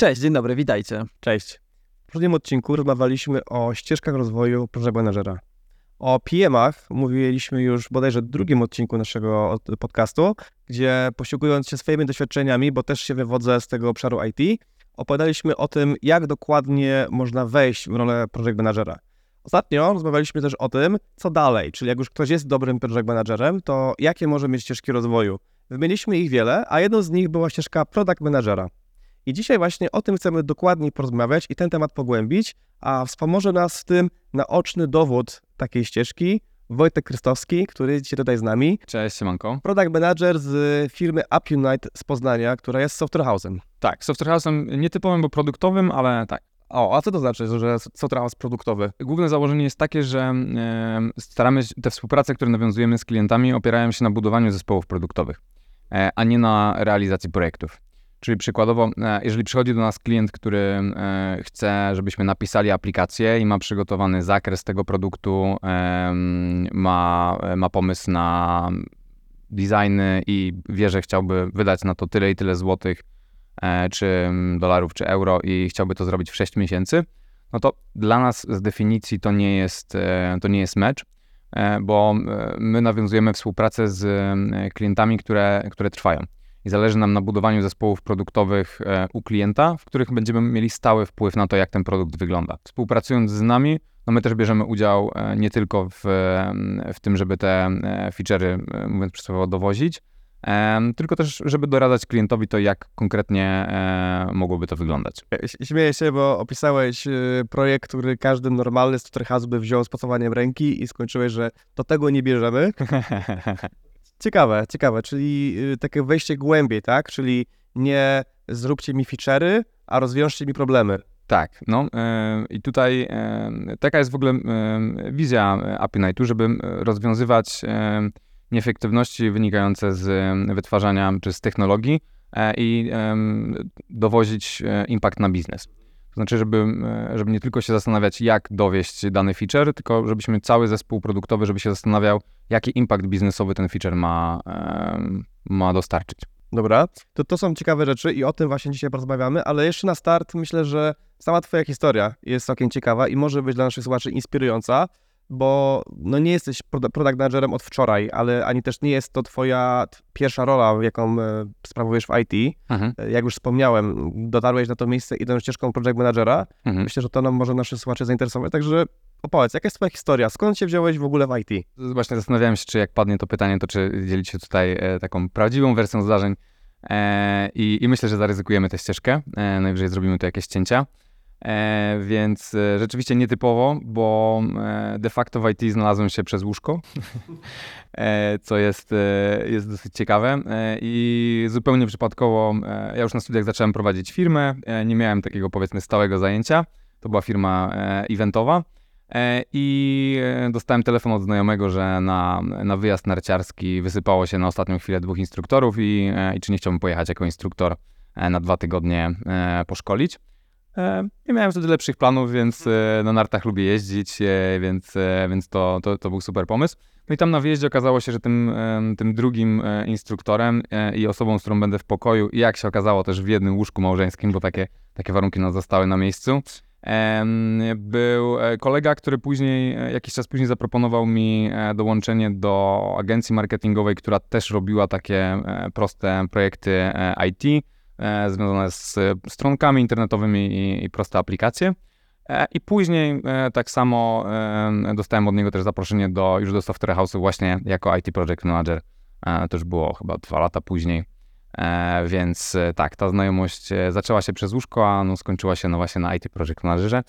Cześć, dzień dobry, witajcie. Cześć. W poprzednim odcinku rozmawialiśmy o ścieżkach rozwoju project managera. O PM-ach mówiliśmy już bodajże w drugim odcinku naszego od- podcastu, gdzie posiłkując się swoimi doświadczeniami, bo też się wywodzę z tego obszaru IT, opowiadaliśmy o tym, jak dokładnie można wejść w rolę project managera. Ostatnio rozmawialiśmy też o tym, co dalej, czyli jak już ktoś jest dobrym project managerem, to jakie może mieć ścieżki rozwoju. Wymieniliśmy ich wiele, a jedną z nich była ścieżka product managera. I dzisiaj właśnie o tym chcemy dokładniej porozmawiać i ten temat pogłębić, a wspomoże nas w tym naoczny dowód takiej ścieżki Wojtek Krystowski, który jest dzisiaj tutaj z nami, Cześć, siemanko. product manager z firmy UpUnite z Poznania, która jest software house'em. Tak, software house'em nietypowym, bo produktowym, ale tak. O, a co to znaczy, że software house produktowy? Główne założenie jest takie, że e, staramy się, te współprace, które nawiązujemy z klientami, opierają się na budowaniu zespołów produktowych, e, a nie na realizacji projektów. Czyli przykładowo, e, jeżeli przychodzi do nas klient, który e, chce, żebyśmy napisali aplikację i ma przygotowany zakres tego produktu, ma, ma pomysł na designy i wie, że chciałby wydać na to tyle i tyle złotych, e, czy dolarów, czy euro i chciałby to zrobić w 6 miesięcy, no to dla nas z definicji to nie jest, to nie jest mecz, bo my nawiązujemy współpracę z klientami, które, które trwają. I zależy nam na budowaniu zespołów produktowych e, u klienta, w których będziemy mieli stały wpływ na to, jak ten produkt wygląda. Współpracując z nami, no my też bierzemy udział e, nie tylko w, w tym, żeby te e, feature'y, mówiąc przysłowiowo, dowozić, tylko też, żeby doradzać klientowi to, jak konkretnie mogłoby to wyglądać. Śmieję się, bo opisałeś projekt, który każdy normalny house by wziął z pocałowaniem ręki i skończyłeś, że do tego nie bierzemy. Ciekawe, ciekawe, czyli y, takie wejście głębiej, tak? Czyli nie zróbcie mi feature'y, a rozwiążcie mi problemy. tak, no e, i tutaj e, taka jest w ogóle wizja API Nightu, żeby rozwiązywać nieefektywności wynikające z wytwarzania czy z technologii e, i dowozić impact na biznes. To znaczy, żeby, e, żeby nie tylko się zastanawiać, jak dowieść dany feature, tylko żebyśmy cały zespół produktowy, żeby się zastanawiał, jaki impact biznesowy ten feature ma, ma dostarczyć. Dobra, to to są ciekawe rzeczy i o tym właśnie dzisiaj porozmawiamy, ale jeszcze na start myślę, że sama twoja historia jest całkiem ciekawa i może być dla naszych słuchaczy inspirująca, bo no nie jesteś produ- product managerem od wczoraj, ale ani też nie jest to twoja pierwsza rola, jaką e, sprawujesz w IT. Mhm, E, Jak już wspomniałem, dotarłeś na to miejsce idąc ścieżką project managera. mhm. Myślę, że to nam może naszych słuchaczy zainteresować, także opowiedz, jaka jest twoja historia? Skąd się wziąłeś w ogóle w IT? Właśnie zastanawiałem się, czy jak padnie to pytanie, to czy dzielić się tutaj e, taką prawdziwą wersją zdarzeń. E, i, I myślę, że zaryzykujemy tę ścieżkę. E, najwyżej zrobimy tu jakieś cięcia. E, więc e, rzeczywiście nietypowo, bo e, de facto w IT znalazłem się przez łóżko, e, co jest, e, jest dosyć ciekawe. E, I zupełnie przypadkowo, ja już na studiach zacząłem prowadzić firmę, nie miałem takiego powiedzmy stałego zajęcia. To była firma eventowa. I dostałem telefon od znajomego, że na, na wyjazd narciarski wysypało się na ostatnią chwilę dwóch instruktorów i, i czy nie chciałbym pojechać jako instruktor na dwa tygodnie poszkolić. E, Nie miałem wtedy lepszych planów, więc e, na nartach lubię jeździć, e, więc, więc to, to, to był super pomysł. No i tam na wyjeździe okazało się, że tym, tym drugim instruktorem i osobą, z którą będę w pokoju, i jak się okazało też w jednym łóżku małżeńskim, bo takie, takie warunki nas zostały na miejscu, Był kolega, który później, jakiś czas później zaproponował mi dołączenie do agencji marketingowej, która też robiła takie proste projekty IT, związane z e, stronkami internetowymi i, i proste aplikacje. E, I później e, tak samo e, dostałem od niego też zaproszenie do, już do Software House'u właśnie jako IT Project Manager. E, To już było chyba dwa lata później. E, więc e, tak, ta znajomość e, zaczęła się przez łóżko, a no, skończyła się no właśnie na IT Project Managerze.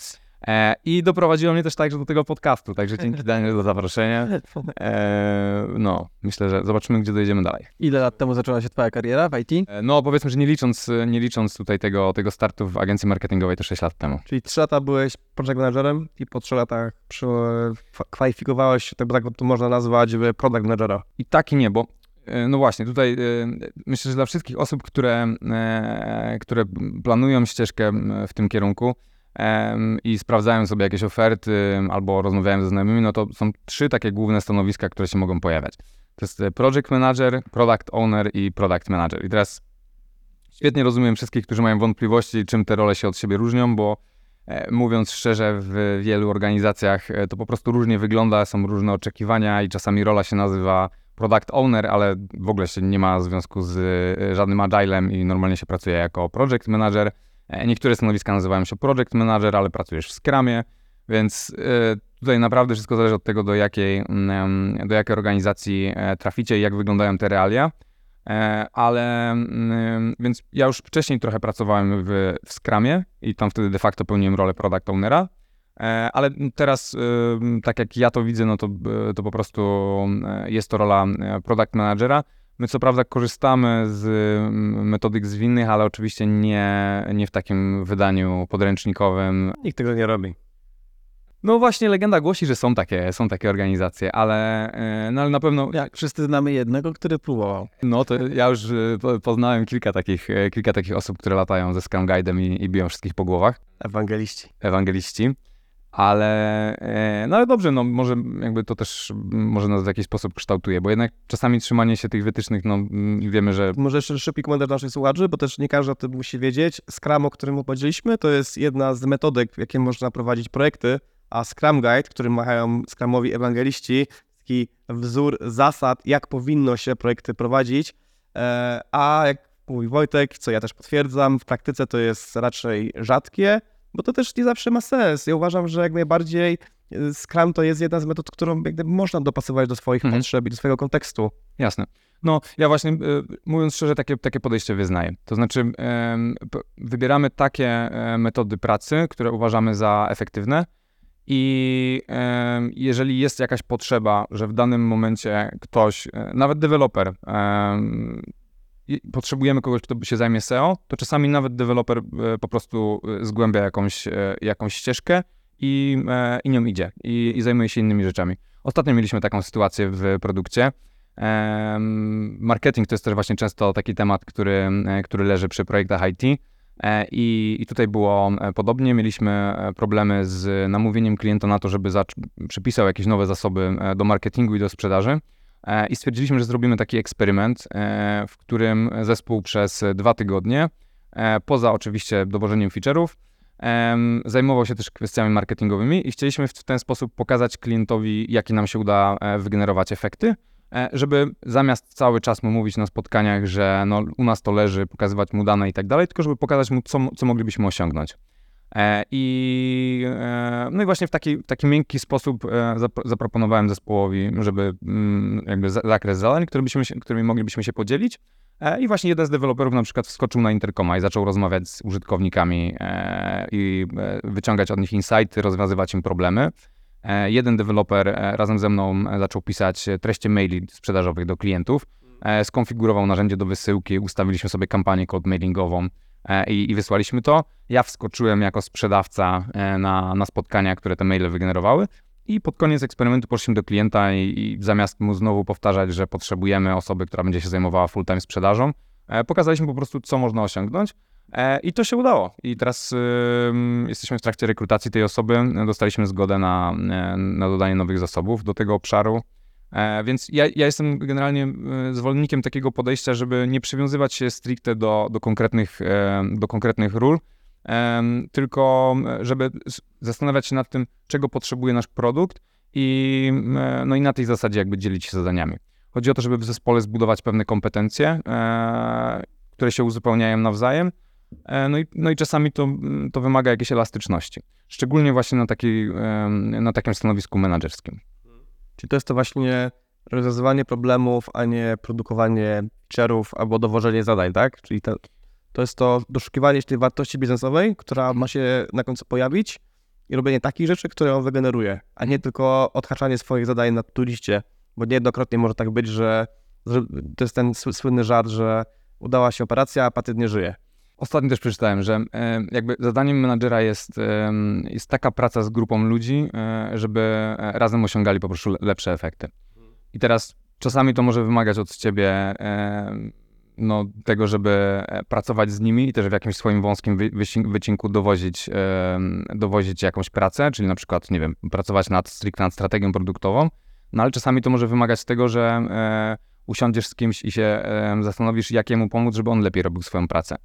E, I doprowadziło mnie też także do tego podcastu, także dzięki Daniel za zaproszenie. E, no, myślę, że zobaczymy, gdzie dojdziemy dalej. Ile lat temu zaczęła się twoja kariera w IT? E, no, powiedzmy, że nie licząc, nie licząc tutaj tego, tego startu w agencji marketingowej, to 6 lat temu. Czyli trzy lata byłeś project managerem i po trzech latach przy, kwalifikowałeś się, tak, tak to można nazwać, w product managera. I tak i nie, bo e, no właśnie, tutaj e, myślę, że dla wszystkich osób, które, e, które planują ścieżkę w tym kierunku i sprawdzają sobie jakieś oferty albo rozmawiają ze znajomymi, no to są trzy takie główne stanowiska, które się mogą pojawiać. To jest e, project manager, product owner i product manager. I teraz świetnie rozumiem wszystkich, którzy mają wątpliwości, czym te role się od siebie różnią, bo e, mówiąc szczerze, w wielu organizacjach e, to po prostu różnie wygląda, są różne oczekiwania i czasami rola się nazywa product owner, ale w ogóle się nie ma związku z żadnym agilem i normalnie się pracuje jako project manager. E, Niektóre stanowiska nazywają się project manager, ale pracujesz w Scrumie, więc e, tutaj naprawdę wszystko zależy od tego, do jakiej, mm, do jakiej organizacji e, traficie i jak wyglądają te realia. Ale mm, więc ja już wcześniej trochę pracowałem w, w Scrumie i tam wtedy de facto pełniłem rolę product ownera. Ale teraz, tak jak ja to widzę, no to, to po prostu jest to rola product managera. My co prawda korzystamy z mm, metodyk zwinnych, ale oczywiście nie, nie w takim wydaniu podręcznikowym. Nikt tego nie robi. No właśnie, legenda głosi, że są takie, są takie organizacje, ale, e, no, ale na pewno Jak wszyscy znamy jednego, który próbował. no to ja już e, po- poznałem kilka takich, e, kilka takich osób, które latają ze Scrum Guide'em i, i biją wszystkich po głowach. Ewangeliści. ewangeliści. Ale, e, no ale dobrze, no może jakby to też m, może nas w jakiś sposób kształtuje, bo jednak czasami trzymanie się tych wytycznych, no m, wiemy, że Może jeszcze szybki komentarz naszych słuchaczy, bo też nie każdy o tym musi wiedzieć. Scrum, o którym opowiedzieliśmy, to jest jedna z metodek, jakie można prowadzić projekty, a Scrum Guide, którym machają Scrumowi ewangeliści, taki wzór zasad, jak powinno się projekty prowadzić. E, A jak mówi Wojtek, co ja też potwierdzam, w praktyce to jest raczej rzadkie, bo to też nie zawsze ma sens. Ja uważam, że jak najbardziej e, Scrum to jest jedna z metod, którą jak można dopasować do swoich Mhm. potrzeb i do swojego kontekstu. Jasne. No, ja właśnie, y, mówiąc szczerze, takie, takie podejście wyznaję. To znaczy, wybieramy takie e, metody pracy, które uważamy za efektywne i jeżeli jest jakaś potrzeba, że w danym momencie ktoś, e, nawet deweloper, potrzebujemy kogoś, kto się zajmie SEO, to czasami nawet deweloper e, po prostu e, zgłębia jakąś, e, jakąś ścieżkę i, i nią idzie i, i zajmuje się innymi rzeczami. Ostatnio mieliśmy taką sytuację w produkcie, Marketing to jest też właśnie często taki temat, który, który leży przy projektach IT. I, I tutaj było podobnie. Mieliśmy problemy z namówieniem klienta na to, żeby przypisał jakieś nowe zasoby do marketingu i do sprzedaży. E, I stwierdziliśmy, że zrobimy taki eksperyment, e, w którym zespół przez dwa tygodnie, e, poza oczywiście dowożeniem feature'ów, zajmował się też kwestiami marketingowymi i chcieliśmy w ten sposób pokazać klientowi, jakie nam się uda wygenerować efekty żeby zamiast cały czas mu mówić na spotkaniach, że no, u nas to leży, pokazywać mu dane i tak dalej, tylko żeby pokazać mu, co, co moglibyśmy osiągnąć. E, I, e, no i właśnie w taki, taki miękki sposób e, zapro- zaproponowałem zespołowi, żeby mm, jakby za- zakres zadań, który byśmy się, którymi moglibyśmy się podzielić. I właśnie jeden z deweloperów na przykład wskoczył na interkoma i zaczął rozmawiać z użytkownikami i wyciągać od nich insighty, rozwiązywać im problemy. Jeden deweloper razem ze mną zaczął pisać treści maili sprzedażowych do klientów, skonfigurował narzędzie do wysyłki, ustawiliśmy sobie kampanię cold mailingową i, i wysłaliśmy to. Ja wskoczyłem jako sprzedawca e, na, na spotkania, które te maile wygenerowały i pod koniec eksperymentu poszliśmy do klienta i, i zamiast mu znowu powtarzać, że potrzebujemy osoby, która będzie się zajmowała full-time sprzedażą, e, pokazaliśmy po prostu, co można osiągnąć. E, I to się udało. I teraz jesteśmy w trakcie rekrutacji tej osoby. Dostaliśmy zgodę na, e, na dodanie nowych zasobów do tego obszaru. E, więc ja, ja jestem generalnie e, zwolennikiem takiego podejścia, żeby nie przywiązywać się stricte do, do, konkretnych, e, do konkretnych ról, tylko żeby zastanawiać się nad tym, czego potrzebuje nasz produkt i, no i na tej zasadzie jakby dzielić się zadaniami. Chodzi o to, żeby w zespole zbudować pewne kompetencje, które się uzupełniają nawzajem, No i, no i czasami to, to wymaga jakiejś elastyczności. Szczególnie właśnie na, takiej, em, na takim stanowisku menedżerskim. Czyli to jest to właśnie rozwiązywanie problemów, a nie produkowanie feature'ów albo dowożenie zadań, tak? Czyli to, to jest to doszukiwanie się tej wartości biznesowej, która ma się na końcu pojawić i robienie takich rzeczy, które on wygeneruje, a nie tylko odhaczanie swoich zadań na tuliście, bo niejednokrotnie może tak być, że to jest ten sły- słynny żart, że udała się operacja, a pacjent nie żyje. Ostatnio też przeczytałem, że jakby zadaniem menadżera jest, jest taka praca z grupą ludzi, e, żeby e, razem osiągali po prostu le- lepsze efekty. I teraz czasami to może wymagać od ciebie no, tego, żeby e, pracować z nimi i też w jakimś swoim wąskim wycinku dowozić, dowozić jakąś pracę, czyli na przykład, nie wiem, pracować nad stricte nad strategią produktową, no ale czasami to może wymagać tego, że usiądziesz z kimś i się zastanowisz, jak jemu pomóc, żeby on lepiej robił swoją pracę.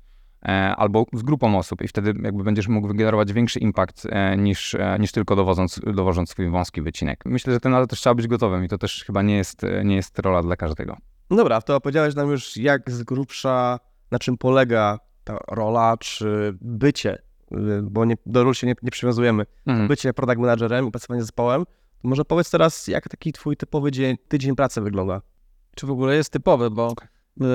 E, albo z grupą osób i wtedy jakby będziesz mógł wygenerować większy impact e, niż, e, niż tylko dowoząc, dowożąc swój wąski wycinek. Myślę, że ten ale też trzeba być gotowym i to też chyba nie jest, nie jest rola dla każdego. No dobra, to opowiedziałeś nam już jak z grubsza, na czym polega ta rola, czy bycie, y, bo nie, do ról się nie, nie przywiązujemy, Mhm. bycie product managerem i pracowanie z zespołem. To może powiedz teraz, jak taki twój typowy dzień, tydzień pracy wygląda? Czy w ogóle jest typowy, bo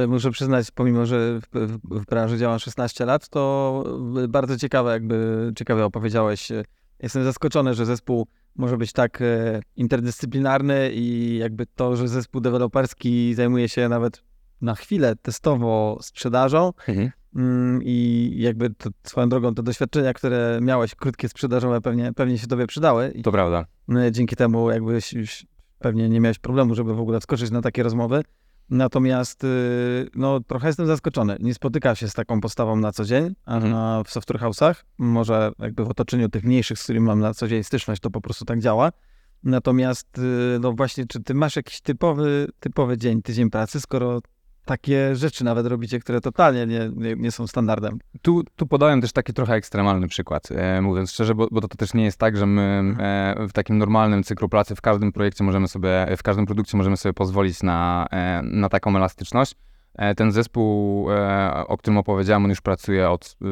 muszę przyznać, pomimo, że w, w, branży działam 16 lat, to e, bardzo ciekawe jakby, ciekawe opowiedziałeś. E, Jestem zaskoczony, że zespół może być tak e, interdyscyplinarny i jakby to, że zespół deweloperski zajmuje się nawet na chwilę testowo sprzedażą mm, i jakby to, swoją drogą te doświadczenia, które miałeś krótkie sprzedażowe pewnie, pewnie się tobie przydały i To prawda. Dzięki temu jakby pewnie nie miałeś problemu, żeby w ogóle wskoczyć na takie rozmowy. Natomiast y, no, trochę jestem zaskoczony. Nie spotykam się z taką postawą na co dzień Mhm. w software house'ach. Może jakby w otoczeniu tych mniejszych, z którymi mam na co dzień styczność, to po prostu tak działa. Natomiast y, no właśnie, czy ty masz jakiś typowy, typowy dzień, tydzień pracy, skoro takie rzeczy nawet robicie, które totalnie nie, nie, nie są standardem. Tu, tu podałem też taki trochę ekstremalny przykład, e, mówiąc szczerze, bo, bo to, to też nie jest tak, że my e, w takim normalnym cyklu pracy w każdym projekcie możemy sobie, w każdym produkcie możemy sobie pozwolić na, e, na taką elastyczność. E, ten zespół, e, o którym opowiedziałem, on już pracuje od e,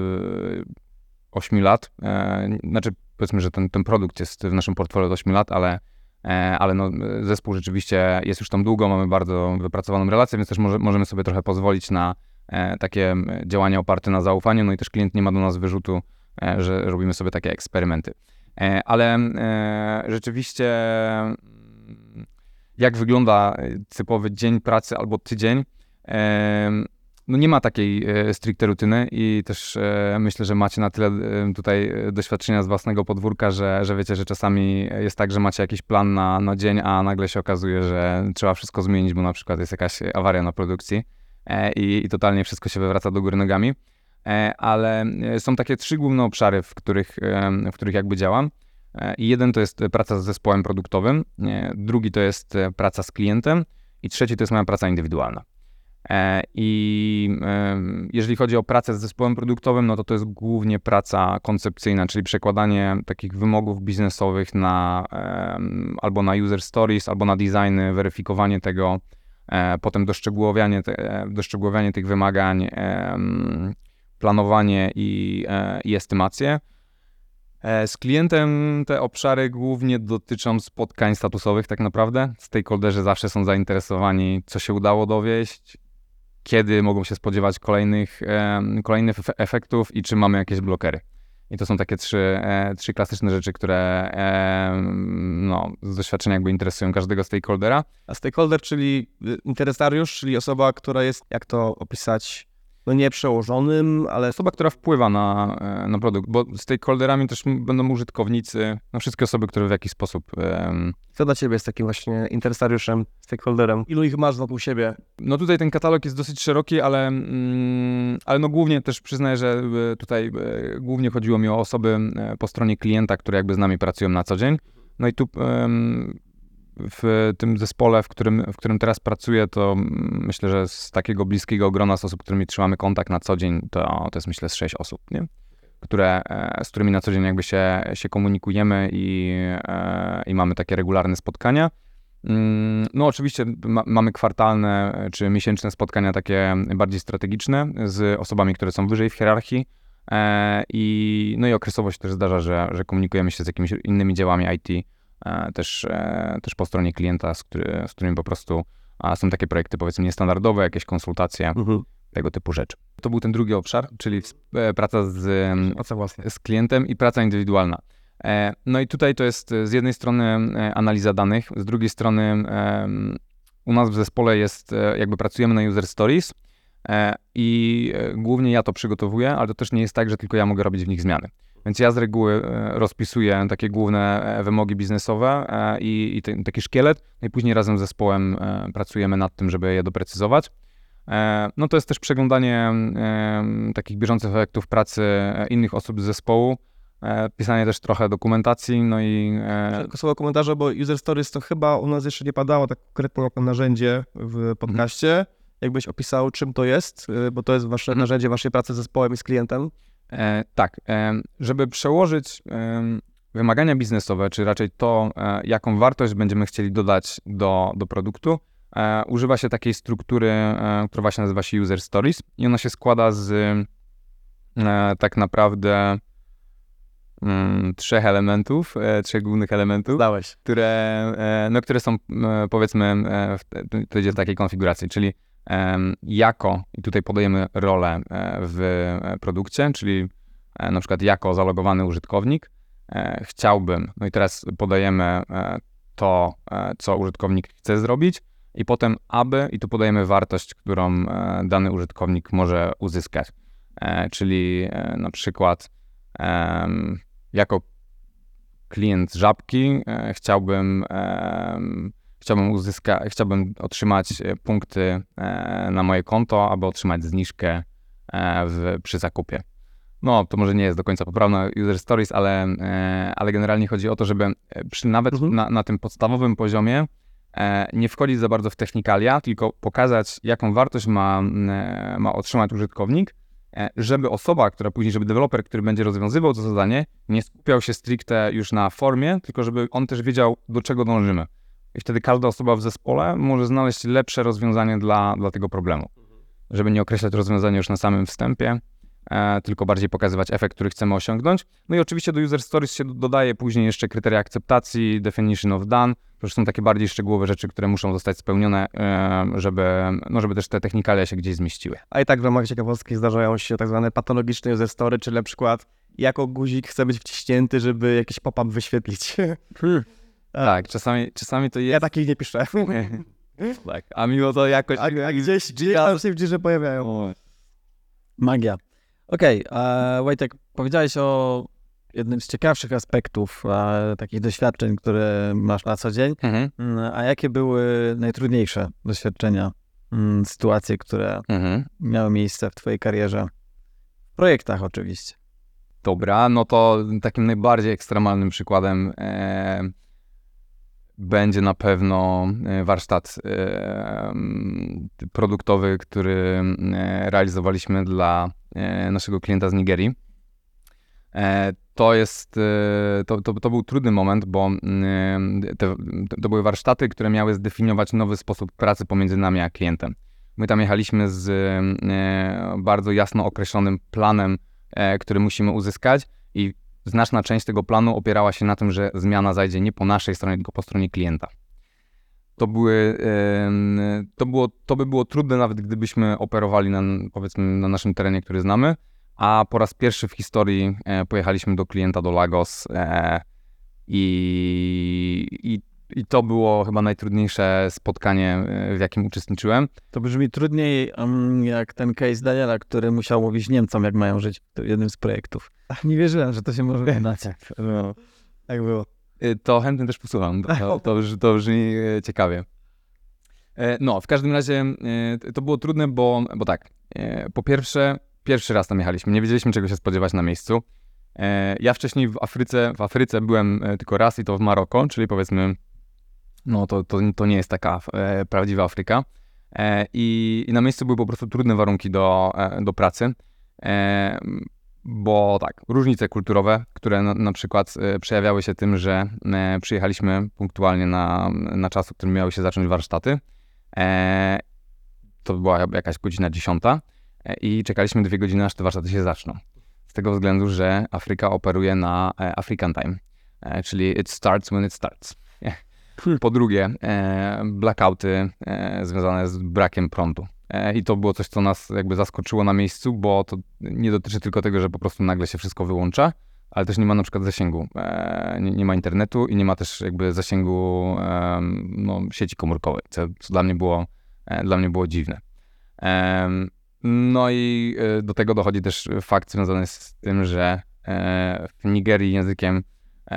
8 lat. E, znaczy, powiedzmy, że ten, ten produkt jest w naszym portfolio od 8 lat, ale, ale no, zespół rzeczywiście jest już tam długo, mamy bardzo wypracowaną relację, więc też może, możemy sobie trochę pozwolić na e, takie działania oparte na zaufaniu, no i też klient nie ma do nas wyrzutu, e, że robimy sobie takie eksperymenty. E, ale e, rzeczywiście jak wygląda e, typowy dzień pracy albo tydzień, e, no nie ma takiej e, stricte rutyny i też e, myślę, że macie na tyle e, tutaj doświadczenia z własnego podwórka, że, że wiecie, że czasami jest tak, że macie jakiś plan na, na dzień, a nagle się okazuje, że trzeba wszystko zmienić, bo na przykład jest jakaś awaria na produkcji i, i totalnie wszystko się wywraca do góry nogami. Ale są takie trzy główne obszary, w których, w których jakby działam. I jeden to jest praca z zespołem produktowym, drugi to jest praca z klientem i trzeci to jest moja praca indywidualna. E, I em, jeżeli chodzi o pracę z zespołem produktowym, no to to jest głównie praca koncepcyjna, czyli przekładanie takich wymogów biznesowych na albo na user stories, albo na designy, weryfikowanie tego, e, potem doszczegółowianie, e, doszczegółowianie tych wymagań, planowanie i, e, i estymację. E, Z klientem te obszary głównie dotyczą spotkań statusowych tak naprawdę. Stakeholderzy zawsze są zainteresowani, co się udało dowieść, kiedy mogą się spodziewać kolejnych, em, kolejnych efe- efektów i czy mamy jakieś blokery. I to są takie trzy, e, trzy klasyczne rzeczy, które em, no, z doświadczenia jakby interesują każdego stakeholdera. A stakeholder, czyli y, interesariusz, czyli osoba, która jest, jak to opisać, no nie przełożonym, ale Osoba, która wpływa na, e, na produkt, bo stakeholderami też będą użytkownicy, no wszystkie osoby, które w jakiś sposób em, co dla ciebie jest takim właśnie interesariuszem, stakeholderem? Ilu ich masz wokół siebie? No tutaj ten katalog jest dosyć szeroki, ale, mm, ale no głównie też przyznaję, że e, tutaj e, głównie chodziło mi o osoby po stronie klienta, które jakby z nami pracują na co dzień. No i tu w tym zespole, w którym, w którym teraz pracuję, to myślę, że z takiego bliskiego grona z osób, którymi trzymamy kontakt na co dzień, to, to jest myślę z sześć osób, nie? Które, e, z którymi na co dzień jakby się, się komunikujemy i, e, i mamy takie regularne spotkania. Mm, No, oczywiście ma, mamy kwartalne e, czy miesięczne spotkania takie bardziej strategiczne z osobami, które są wyżej w hierarchii. I, no i okresowo się też zdarza, że, że komunikujemy się z jakimiś innymi działami IT, też, e, też po stronie klienta, z, który, z którym po prostu są takie projekty powiedzmy niestandardowe, jakieś konsultacje, tego typu rzeczy. To był ten drugi obszar, czyli e, praca z, co własnie? z klientem i praca indywidualna. E, No i tutaj to jest e, z jednej strony e, analiza danych, z drugiej strony u nas w zespole jest, e, jakby pracujemy na user stories e, i e, głównie ja to przygotowuję, ale to też nie jest tak, że tylko ja mogę robić w nich zmiany. Więc ja z reguły e, rozpisuję takie główne e, wymogi biznesowe e, i, i ten, taki szkielet, no i później razem z zespołem pracujemy nad tym, żeby je doprecyzować. No to jest też przeglądanie takich bieżących efektów pracy innych osób z zespołu, pisanie też trochę dokumentacji, no i Tylko słowo komentarza, bo user stories to chyba u nas jeszcze nie padało tak konkretnie jako narzędzie w podcaście. Jakbyś opisał, czym to jest, bo to jest wasze Mhm. narzędzie waszej pracy z zespołem i z klientem. E, tak, e, żeby przełożyć em, wymagania biznesowe, czy raczej to, e, jaką wartość będziemy chcieli dodać do, do produktu, e, używa się takiej struktury, e, która właśnie nazywa się User Stories i ona się składa z e, tak naprawdę mm, trzech elementów, e, trzech głównych elementów Zdałeś. które, e, no, które są e, powiedzmy e, w, idzie w takiej konfiguracji, czyli jako, i tutaj podajemy rolę e, w e, produkcie, czyli e, na przykład jako zalogowany użytkownik, chciałbym, no i teraz podajemy to, co użytkownik chce zrobić i potem aby, i tu podajemy wartość, którą dany użytkownik może uzyskać, czyli na przykład jako klient żabki, chciałbym, chciałbym uzyskać, chciałbym otrzymać e, punkty e, na moje konto, aby otrzymać zniżkę e, w, przy zakupie. No, to może nie jest do końca poprawna user stories, ale, ale generalnie chodzi o to, żeby przy, nawet Mhm. na, na tym podstawowym poziomie nie wchodzić za bardzo w technikalia, tylko pokazać, jaką wartość ma, ma otrzymać użytkownik, żeby osoba, która później, żeby deweloper, który będzie rozwiązywał to zadanie, nie skupiał się stricte już na formie, tylko żeby on też wiedział, do czego dążymy. I wtedy każda osoba w zespole może znaleźć lepsze rozwiązanie dla, dla tego problemu. Żeby nie określać rozwiązania już na samym wstępie, e, tylko bardziej pokazywać efekt, który chcemy osiągnąć. No i oczywiście do user stories się dodaje później jeszcze kryteria akceptacji, definition of done. To są takie bardziej szczegółowe rzeczy, które muszą zostać spełnione, e, żeby, no, żeby też te technikalia się gdzieś zmieściły. A i tak w ramach ciekawostki zdarzają się tak zwane patologiczne user story, czyli na przykład jako guzik chce być wciśnięty, żeby jakiś pop-up wyświetlić. Tak, czasami, czasami to Ja jest. takich nie piszę. tak, a mimo to jakoś. A, a gdzieś, gdzieś tam się w dziurze pojawiają. Magia. Okej, a Wojtek, powiedziałeś o jednym z ciekawszych aspektów e, takich doświadczeń, które masz na co dzień. Mhm, Mm, A jakie były najtrudniejsze doświadczenia, mm, sytuacje, które mhm. miały miejsce w Twojej karierze? W projektach oczywiście. Dobra, no to takim najbardziej ekstremalnym przykładem e, będzie na pewno e, warsztat e, produktowy, który e, realizowaliśmy dla naszego klienta z Nigerii. To jest, to, to, to był trudny moment, bo te, to były warsztaty, które miały zdefiniować nowy sposób pracy pomiędzy nami a klientem. My tam jechaliśmy z bardzo jasno określonym planem, który musimy uzyskać i znaczna część tego planu opierała się na tym, że zmiana zajdzie nie po naszej stronie, tylko po stronie klienta. To, były, to, było, to by było trudne nawet gdybyśmy operowali na, powiedzmy na naszym terenie, który znamy, a po raz pierwszy w historii e, pojechaliśmy do klienta do Lagos e, i, i, i to było chyba najtrudniejsze spotkanie, e, w jakim uczestniczyłem. To brzmi trudniej mm, jak ten case Daniela, który musiał mówić Niemcom, jak mają żyć w jednym z projektów. Nie wierzyłem, że to się może wydać. No, tak było. Y, To chętnie też posłucham. To, to, brzmi- to brzmi e, ciekawie. E, No, w każdym razie e, to było trudne, bo, bo tak, e, po pierwsze, pierwszy raz tam jechaliśmy, nie wiedzieliśmy czego się spodziewać na miejscu. E, Ja wcześniej w Afryce, w Afryce byłem e, tylko raz i to w Maroko, czyli powiedzmy, no to, to, to nie jest taka e, prawdziwa Afryka. E, I, I na miejscu były po prostu trudne warunki do, e, do pracy. E, bo tak, różnice kulturowe, które na, na przykład e, przejawiały się tym, że e, przyjechaliśmy punktualnie na, na czas, w którym miały się zacząć warsztaty. To była jakaś godzina dziesiąta i czekaliśmy dwie godziny, aż te warsztaty się zaczną. Z tego względu, że Afryka operuje na African Time, czyli it starts when it starts. Po drugie, e, blackouty e, związane z brakiem prądu. E, I to było coś, co nas jakby zaskoczyło na miejscu, bo to nie dotyczy tylko tego, że po prostu nagle się wszystko wyłącza, ale też nie ma na przykład zasięgu. Nie, nie ma internetu i nie ma też jakby zasięgu no, sieci komórkowej, co, co dla mnie było, dla mnie było dziwne. No i do tego dochodzi też fakt związany z tym, że w Nigerii językiem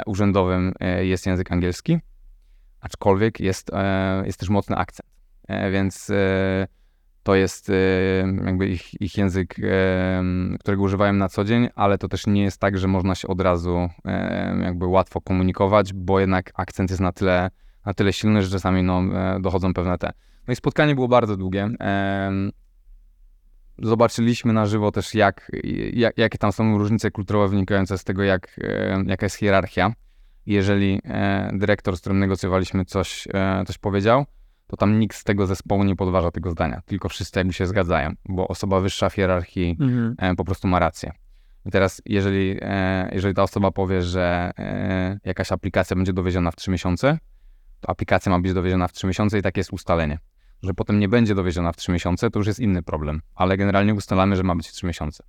urzędowym jest język angielski, aczkolwiek jest, e, jest też mocny akcent. E, Więc e, to jest jakby ich, ich język, którego używają na co dzień, ale to też nie jest tak, że można się od razu jakby łatwo komunikować, bo jednak akcent jest na tyle, na tyle silny, że czasami no, dochodzą pewne te. No i spotkanie było bardzo długie. Zobaczyliśmy na żywo też, jak, jak, jakie tam są różnice kulturowe wynikające z tego, jak, jaka jest hierarchia. Jeżeli e, dyrektor, z którym negocjowaliśmy, coś, e, coś powiedział, to tam nikt z tego zespołu nie podważa tego zdania, tylko wszyscy jakby się zgadzają, bo osoba wyższa w hierarchii Mhm. e, po prostu ma rację. I teraz, jeżeli, jeżeli ta osoba powie, że jakaś aplikacja będzie dowieziona w 3 miesiące, to aplikacja ma być dowieziona w 3 miesiące i takie jest ustalenie. Że potem nie będzie dowieziona w 3 miesiące, to już jest inny problem, ale generalnie ustalamy, że ma być w 3 miesiące.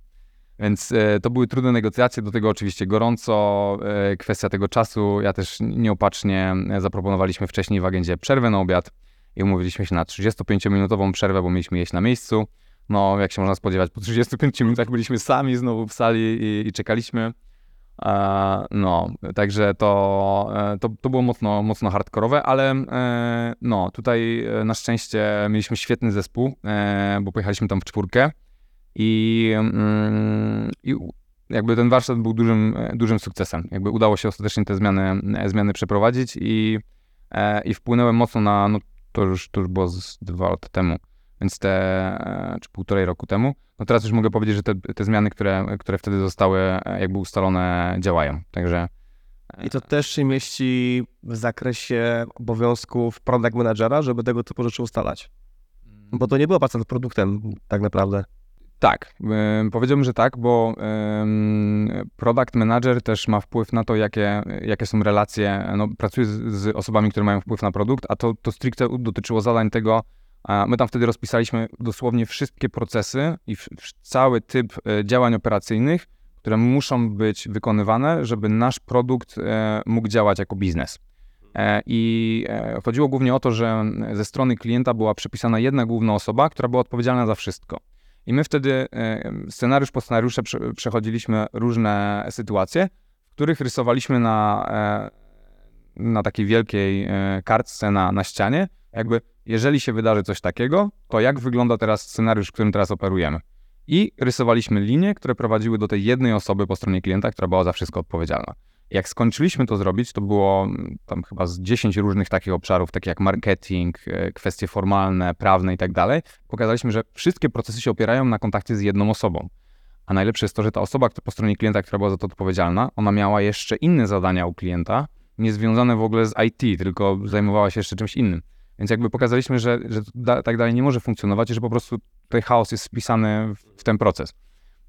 Więc e, to były trudne negocjacje, do tego oczywiście gorąco, e, kwestia tego czasu. Ja też nieopatrznie e, zaproponowaliśmy wcześniej w agendzie przerwę na obiad i umówiliśmy się na 35-minutową przerwę, bo mieliśmy jeść na miejscu. No, jak się można spodziewać, po 35 minutach byliśmy sami znowu w sali i, i czekaliśmy. No, także to, to, to było mocno, mocno hardkorowe, ale no, tutaj na szczęście mieliśmy świetny zespół, bo pojechaliśmy tam w czwórkę i, mm, i jakby ten warsztat był dużym, dużym sukcesem. Jakby udało się ostatecznie te zmiany, e, zmiany przeprowadzić i, e, i wpłynęły mocno na, no to już, to już było z dwa lata temu, więc te, e, czy półtorej roku temu, no teraz już mogę powiedzieć, że te, te zmiany, które, które wtedy zostały jakby ustalone, działają. Także I to też się mieści w zakresie obowiązków product managera, żeby tego typu rzeczy ustalać. Bo to nie było nad produktem tak naprawdę. Tak, ym, powiedziałbym, że tak, bo product manager też ma wpływ na to, jakie, jakie są relacje. No, pracuję z, z osobami, które mają wpływ na produkt, a to, to stricte dotyczyło zadań tego. My tam wtedy rozpisaliśmy dosłownie wszystkie procesy i w, w cały typ e, działań operacyjnych, które muszą być wykonywane, żeby nasz produkt e, mógł działać jako biznes. E, I chodziło głównie o to, że ze strony klienta była przypisana jedna główna osoba, która była odpowiedzialna za wszystko. I my wtedy e, scenariusz po scenariusze prze, przechodziliśmy różne sytuacje, w których rysowaliśmy na, e, na takiej wielkiej e, kartce na, na ścianie, jakby jeżeli się wydarzy coś takiego, to jak wygląda teraz scenariusz, w którym teraz operujemy. I rysowaliśmy linie, które prowadziły do tej jednej osoby po stronie klienta, która była za wszystko odpowiedzialna. Jak skończyliśmy to zrobić, to było mm, tam chyba z 10 różnych takich obszarów, takie jak marketing, e, kwestie formalne, prawne i tak dalej. Pokazaliśmy, że wszystkie procesy się opierają na kontakcie z jedną osobą. A najlepsze jest to, że ta osoba po stronie klienta, która była za to odpowiedzialna, ona miała jeszcze inne zadania u klienta, nie związane w ogóle z IT, tylko zajmowała się jeszcze czymś innym. Więc jakby pokazaliśmy, że, że da, tak dalej nie może funkcjonować i że po prostu tutaj chaos jest wpisany w, w ten proces.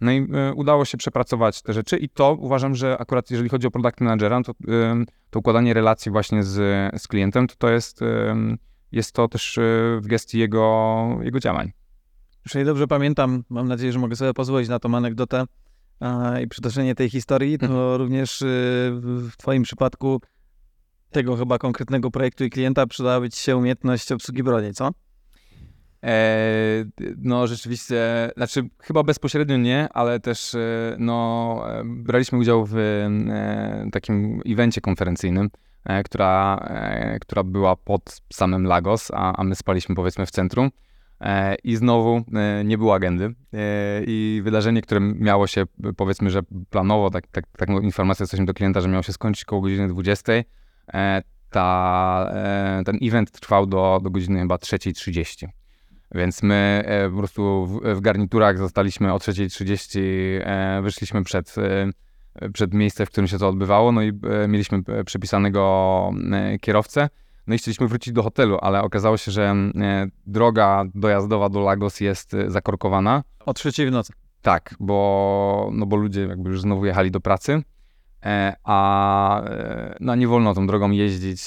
No i e, udało się przepracować te rzeczy i to uważam, że akurat jeżeli chodzi o product managera, to, to układanie relacji właśnie z, z klientem, to, to jest, jest to też y, w gestii jego, jego działań. Jeżeli dobrze pamiętam, mam nadzieję, że mogę sobie pozwolić na tą anegdotę a, i przytoczenie tej historii, to Mhm. również y, w twoim przypadku tego chyba konkretnego projektu i klienta przydałaby ci się umiejętność obsługi broni, co? E, no rzeczywiście, znaczy chyba bezpośrednio nie, ale też e, no, e, braliśmy udział w takim evencie konferencyjnym, która, która była pod samym Lagos, a, a my spaliśmy powiedzmy w centrum. I znowu nie było agendy. I wydarzenie, które miało się, powiedzmy, że planowo, tak, tak, taką informację dostaliśmy do klienta, że miało się skończyć koło godziny 20. E, ta, ten event trwał do, do godziny chyba 3.30. Więc my e, po prostu w, w garniturach zostaliśmy o 3.30, e, wyszliśmy przed, e, przed miejsce, w którym się to odbywało, no i e, mieliśmy przypisanego e, kierowcę. No i chcieliśmy wrócić do hotelu, ale okazało się, że droga dojazdowa do Lagos jest zakorkowana. O trzeciej w nocy. Tak, bo, no bo ludzie jakby już znowu jechali do pracy, a no, nie wolno tą drogą jeździć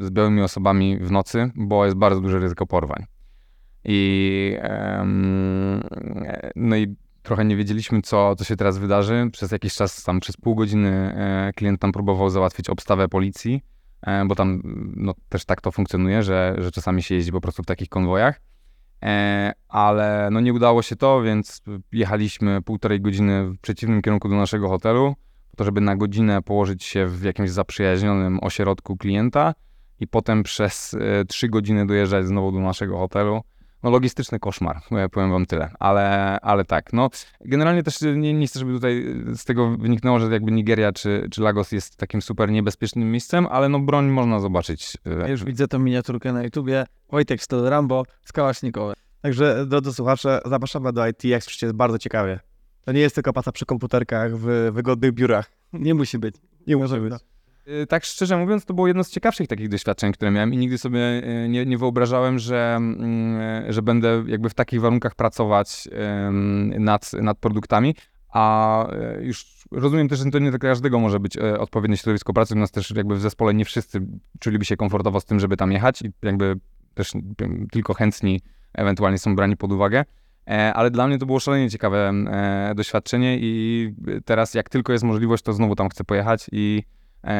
z białymi osobami w nocy, bo jest bardzo duże ryzyko porwań. I no i trochę nie wiedzieliśmy, co, co się teraz wydarzy. Przez jakiś czas, tam przez pół godziny e, klient tam próbował załatwić obstawę policji, e, bo tam no, też tak to funkcjonuje, że, że czasami się jeździ po prostu w takich konwojach. E, ale no nie udało się to, więc jechaliśmy półtorej godziny w przeciwnym kierunku do naszego hotelu, po to, żeby na godzinę położyć się w jakimś zaprzyjaźnionym ośrodku klienta i potem przez trzy godziny dojeżdżać znowu do naszego hotelu. No, logistyczny koszmar, e, powiem wam tyle, ale, ale tak, no generalnie też nie, nie chcę, żeby tutaj z tego wyniknęło, że jakby Nigeria czy, czy Lagos jest takim super niebezpiecznym miejscem, ale no broń można zobaczyć. e, Ja już widzę tą miniaturkę na YouTubie. Wojtek Stol Rambo z Kałasznikowy. Także do słuchaczy zapraszamy do IT, jak słyszycie, jest bardzo ciekawie. To nie jest tylko praca przy komputerkach w wygodnych biurach. Nie musi być. Nie może być. Y, Tak szczerze mówiąc, to było jedno z ciekawszych takich doświadczeń, które miałem i nigdy sobie y, nie, nie wyobrażałem, że, mm, że będę jakby w takich warunkach pracować nad, nad produktami, a y, już rozumiem też, że to nie dla każdego może być y, odpowiednie środowisko pracy. U nas też jakby w zespole nie wszyscy czuliby się komfortowo z tym, żeby tam jechać i jakby też y, tylko chętni ewentualnie są brani pod uwagę. E, Ale dla mnie to było szalenie ciekawe e, doświadczenie i teraz jak tylko jest możliwość, to znowu tam chcę pojechać i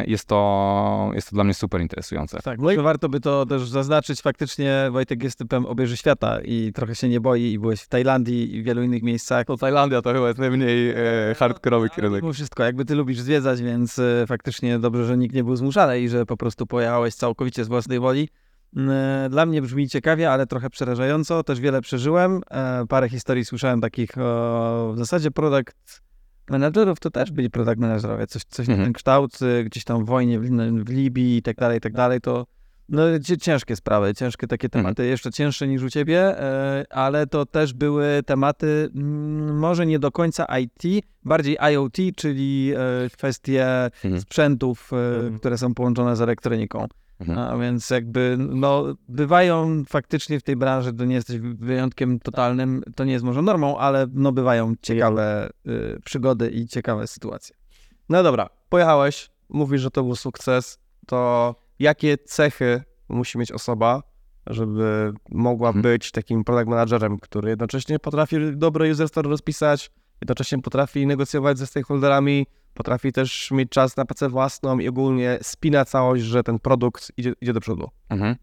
jest to, jest to dla mnie super interesujące. Tak, może warto by to też zaznaczyć. Faktycznie Wojtek jest typem obieży świata i trochę się nie boi i byłeś w Tajlandii i w wielu innych miejscach. To Tajlandia to chyba jest najmniej e, hardkorowy Ale Mimo wszystko, jakby ty lubisz zwiedzać, więc e, faktycznie dobrze, że nikt nie był zmuszany i że po prostu pojechałeś całkowicie z własnej woli. E, Dla mnie brzmi ciekawie, ale trochę przerażająco. Też wiele przeżyłem. E, Parę historii słyszałem takich o, w zasadzie product managerów, to też byli product managerowie. Coś, coś na Mhm. ten kształt, y, gdzieś tam w wojnie w, w Libii i tak dalej, i tak dalej, to no, ciężkie sprawy, ciężkie takie tematy, jeszcze cięższe niż u ciebie, e, ale to też były tematy mm, może nie do końca IT, bardziej IoT, czyli e, kwestie Mhm. sprzętów, e, Mhm. które są połączone z elektroniką. Mhm. A więc jakby, no, bywają faktycznie w tej branży, to nie jesteś wyjątkiem totalnym, to nie jest może normą, ale no, bywają ciekawe y, przygody i ciekawe sytuacje. No dobra, pojechałeś, mówisz, że to był sukces, to jakie cechy musi mieć osoba, żeby mogła Mhm. być takim product managerem, który jednocześnie potrafi dobre user story rozpisać, jednocześnie potrafi negocjować ze stakeholderami, potrafi też mieć czas na pracę własną i ogólnie spina całość, że ten produkt idzie, idzie do przodu. Mhm.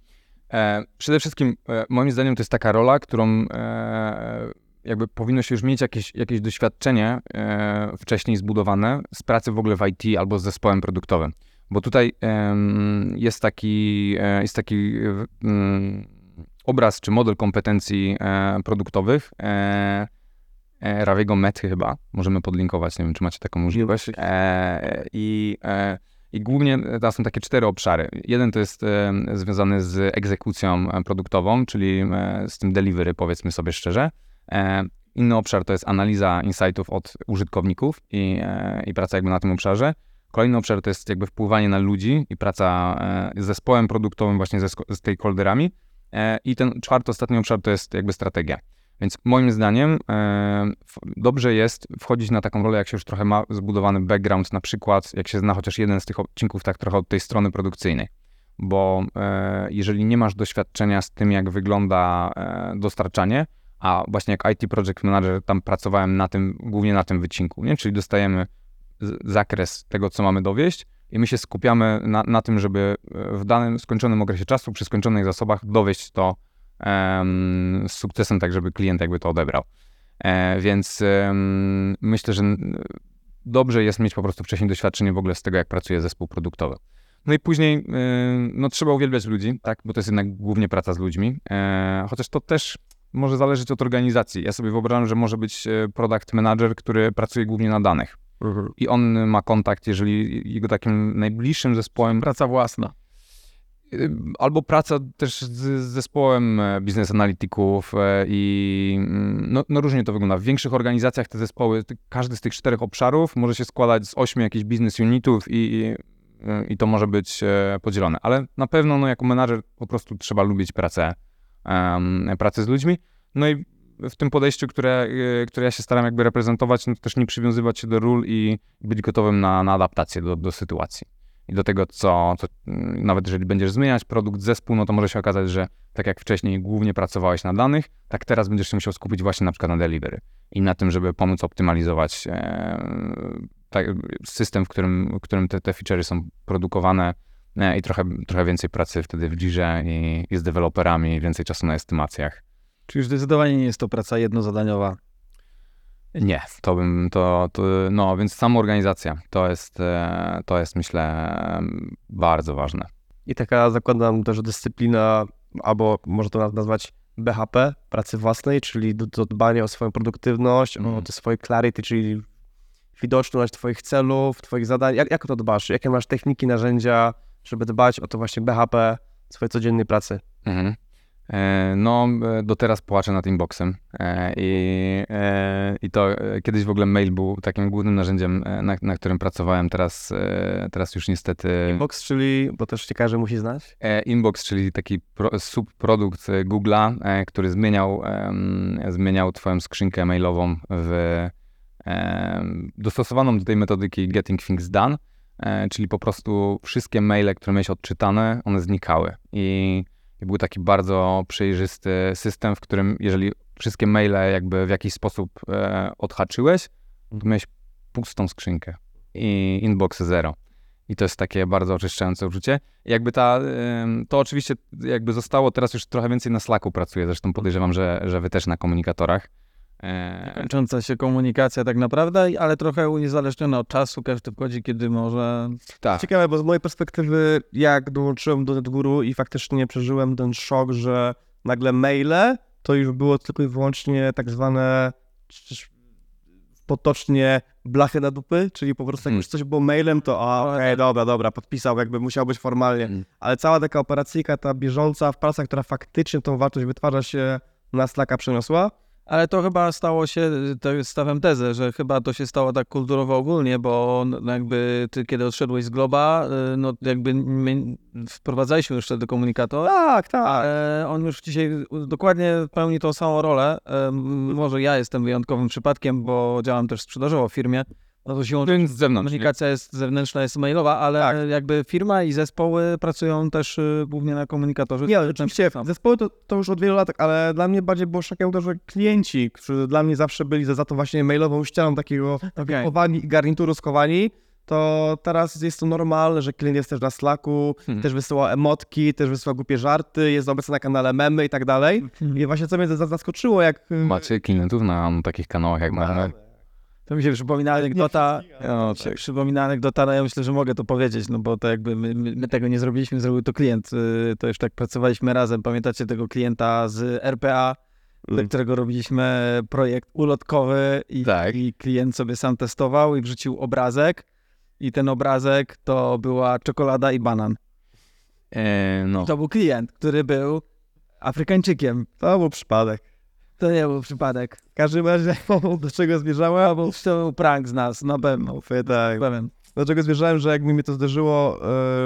E, przede wszystkim, e, moim zdaniem, to jest taka rola, którą e, jakby powinno się już mieć jakieś, jakieś doświadczenie e, wcześniej zbudowane z pracy w ogóle w IT albo z zespołem produktowym. Bo tutaj jest taki, e, jest taki e, mm, obraz czy model kompetencji produktowych. E, Rawiego Mety chyba, możemy podlinkować, nie wiem, czy macie taką możliwość. E, I e, i głównie tam są takie cztery obszary. Jeden to jest e, związany z egzekucją produktową, czyli e, z tym delivery, powiedzmy sobie szczerze. E, inny obszar to jest analiza insightów od użytkowników i, i praca jakby na tym obszarze. Kolejny obszar to jest jakby wpływanie na ludzi i praca z zespołem produktowym, właśnie ze stakeholderami. I ten czwarty, ostatni obszar to jest jakby strategia. Więc moim zdaniem e, dobrze jest wchodzić na taką rolę, jak się już trochę ma zbudowany background, na przykład jak się zna chociaż jeden z tych odcinków tak trochę od tej strony produkcyjnej. Bo e, jeżeli nie masz doświadczenia z tym, jak wygląda e, dostarczanie, a właśnie jak IT Project Manager tam pracowałem na tym, głównie na tym wycinku, nie? czyli dostajemy zakres tego, co mamy dowieść i my się skupiamy na, na tym, żeby e, w danym skończonym okresie czasu, przy skończonych zasobach dowieść to z sukcesem, tak żeby klient jakby to odebrał. E, więc myślę, że dobrze jest mieć po prostu wcześniej doświadczenie w ogóle z tego, jak pracuje zespół produktowy. No i później, no trzeba uwielbiać ludzi, tak, bo to jest jednak głównie praca z ludźmi, e, chociaż to też może zależeć od organizacji. Ja sobie wyobrażam, że może być e, product manager, który pracuje głównie na danych i on ma kontakt, jeżeli jego takim najbliższym zespołem Praca własna. Albo praca też z, zespołem e, biznes analityków e, i mm, no, no różnie to wygląda. W większych organizacjach te zespoły, każdy z tych czterech obszarów może się składać z ośmiu jakichś biznes unitów i, i, y, i to może być e, podzielone. Ale na pewno no, jako menadżer po prostu trzeba lubić pracę, em, pracę z ludźmi. No i w tym podejściu, które, które ja się staram jakby reprezentować, no też nie przywiązywać się do ról i być gotowym na, na adaptację do, do sytuacji i do tego, co, co mm, nawet jeżeli będziesz zmieniać produkt, zespół, no to może się okazać, że tak jak wcześniej głównie pracowałeś na danych, tak teraz będziesz się musiał skupić właśnie na przykład na delivery i na tym, żeby pomóc optymalizować e, tak, system, w którym, w którym te, te feature'y są produkowane e, i trochę, trochę więcej pracy wtedy w Jirze i, i z deweloperami, więcej czasu na estymacjach. Czyli już zdecydowanie nie jest to praca jednozadaniowa. Nie, to bym, to, to no, więc samoorganizacja to jest, e, to jest myślę bardzo ważne. I taka zakładam też dyscyplina, albo można to nazwać BHP, pracy własnej, czyli do, do dbania o swoją produktywność, Mhm. o te swoje clarity, czyli widoczność twoich celów, twoich zadań. Jak, jak o to dbasz? Jakie masz techniki, narzędzia, żeby dbać o to właśnie BHP swojej codziennej pracy? Mhm. E, No, e, do teraz płaczę nad inboxem E, i, i to kiedyś w ogóle mail był takim głównym narzędziem, na, na którym pracowałem, teraz, teraz już niestety... Inbox, czyli, bo też ciekawe, musi znać. Inbox, czyli taki pro, subprodukt Google'a, który zmieniał, zmieniał twoją skrzynkę mailową w dostosowaną do tej metodyki Getting Things Done, czyli po prostu wszystkie maile, które miałeś odczytane, one znikały. I, I był taki bardzo przejrzysty system, w którym jeżeli wszystkie maile jakby w jakiś sposób e, odhaczyłeś, to miałeś pustą skrzynkę i inbox zero. I to jest takie bardzo oczyszczające uczucie. Jakby ta, to oczywiście jakby zostało, teraz już trochę więcej na Slacku pracuję, zresztą podejrzewam, że, że wy też na komunikatorach. E, Kończąca się komunikacja tak naprawdę, ale trochę uniezależniona od czasu. Każdy wchodzi, kiedy może. tak. Ciekawe, bo z mojej perspektywy, jak dołączyłem do NetGuru i faktycznie przeżyłem ten szok, że nagle maile to już było tylko i wyłącznie tak zwane potocznie blachy na dupy, czyli po prostu jak Hmm. już coś było mailem, to a okej, dobra, dobra, podpisał, jakby musiał być formalnie. Mm. Ale cała taka operacyjka, ta bieżąca w praca, która faktycznie tą wartość wytwarza się na Slacka przeniosła, Ale to chyba stało się, to stawiam tezę, że chyba to się stało tak kulturowo ogólnie, bo no jakby ty kiedy odszedłeś z Globa, y, no jakby my wprowadzaliśmy już wtedy komunikator. tak, tak. E, on już dzisiaj dokładnie pełni tą samą rolę. E, może ja jestem wyjątkowym przypadkiem, bo działam też sprzedażowo w firmie. No to siłą Więc z zewnątrz. nie? komunikacja jest zewnętrzna, jest mailowa, ale Tak. jakby firma i zespoły pracują też y, głównie na komunikatorze. Nie, ale oczywiście Tam. zespoły to, to już od wielu lat, ale dla mnie bardziej było szokiem to, że klienci, którzy dla mnie zawsze byli za, za tą właśnie mailową ścianą takiego Okej. chowani i garnituru skowani, to teraz jest to normalne, że klient jest też na Slacku, Hmm. też wysyła emotki, też wysyła głupie żarty, jest obecny na kanale memy i tak dalej. Mhm. I właśnie co mnie za- zaskoczyło, jak... y, Macie klientów na takich kanałach jak mamy. To mi się przypomina anegdota. No, Tak, przypomina anegdota, no ja myślę, że mogę to powiedzieć, no bo to jakby my, my, tego nie zrobiliśmy, zrobił to klient. Y, To już tak pracowaliśmy razem. Pamiętacie tego klienta z RPA, dla Mm. którego robiliśmy projekt ulotkowy i, Tak. i klient sobie sam testował i wrzucił obrazek. I ten obrazek to była czekolada i banan. E, no. To był klient, który był Afrykańczykiem. To był przypadek. To nie był przypadek. W każdym razie, do czego zmierzałem? To był, to był prank z nas, na pewno. Tak. Pewien. Do czego zmierzałem, że jak mi to zdarzyło,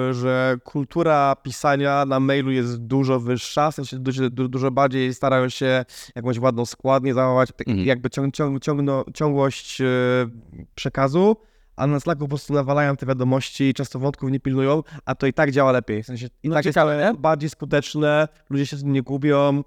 e, że kultura pisania na mailu jest dużo wyższa, w sensie dużo, du- dużo bardziej starają się jakąś ładną składnię zachować, tak Mhm. jakby ciąg, ciąg, ciągno, ciągłość e, przekazu, a na Slacku po prostu nawalają te wiadomości, często wątków nie pilnują, a to i tak działa lepiej. W sensie i No tak ciekawe, jest nie? bardziej skuteczne, ludzie się z tym nie gubią.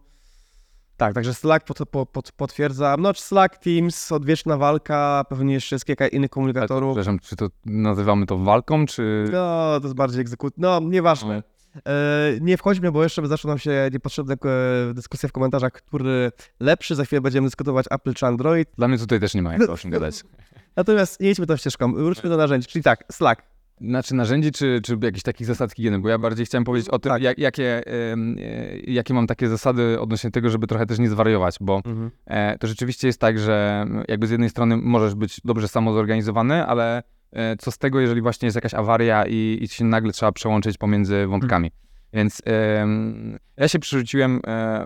Tak, także Slack pot, pot, pot, potwierdza. No, Slack, Teams, odwieczna walka, pewnie jeszcze jest kilka innych komunikatorów. Przepraszam, czy to nazywamy to walką, czy... No, to jest bardziej egzekut. No, nieważne. E, nie wchodźmy, bo jeszcze zaczną nam się niepotrzebne e, dyskusje w komentarzach, który lepszy. Za chwilę będziemy dyskutować Apple czy Android. Dla mnie tutaj też nie ma jak o czym gadać. Natomiast nie idźmy tą ścieżką. Wróćmy do narzędzi. Czyli tak, Slack. Znaczy narzędzi, czy, czy jakichś takich zasad higieny? Bo ja bardziej chciałem powiedzieć o tym, Tak. jak, jakie, e, jakie mam takie zasady odnośnie tego, żeby trochę też nie zwariować, bo e, to rzeczywiście jest tak, że jakby z jednej strony możesz być dobrze samozorganizowany, ale e, co z tego, jeżeli właśnie jest jakaś awaria i, i się nagle trzeba przełączyć pomiędzy wątkami. Więc em, ja się przerzuciłem e,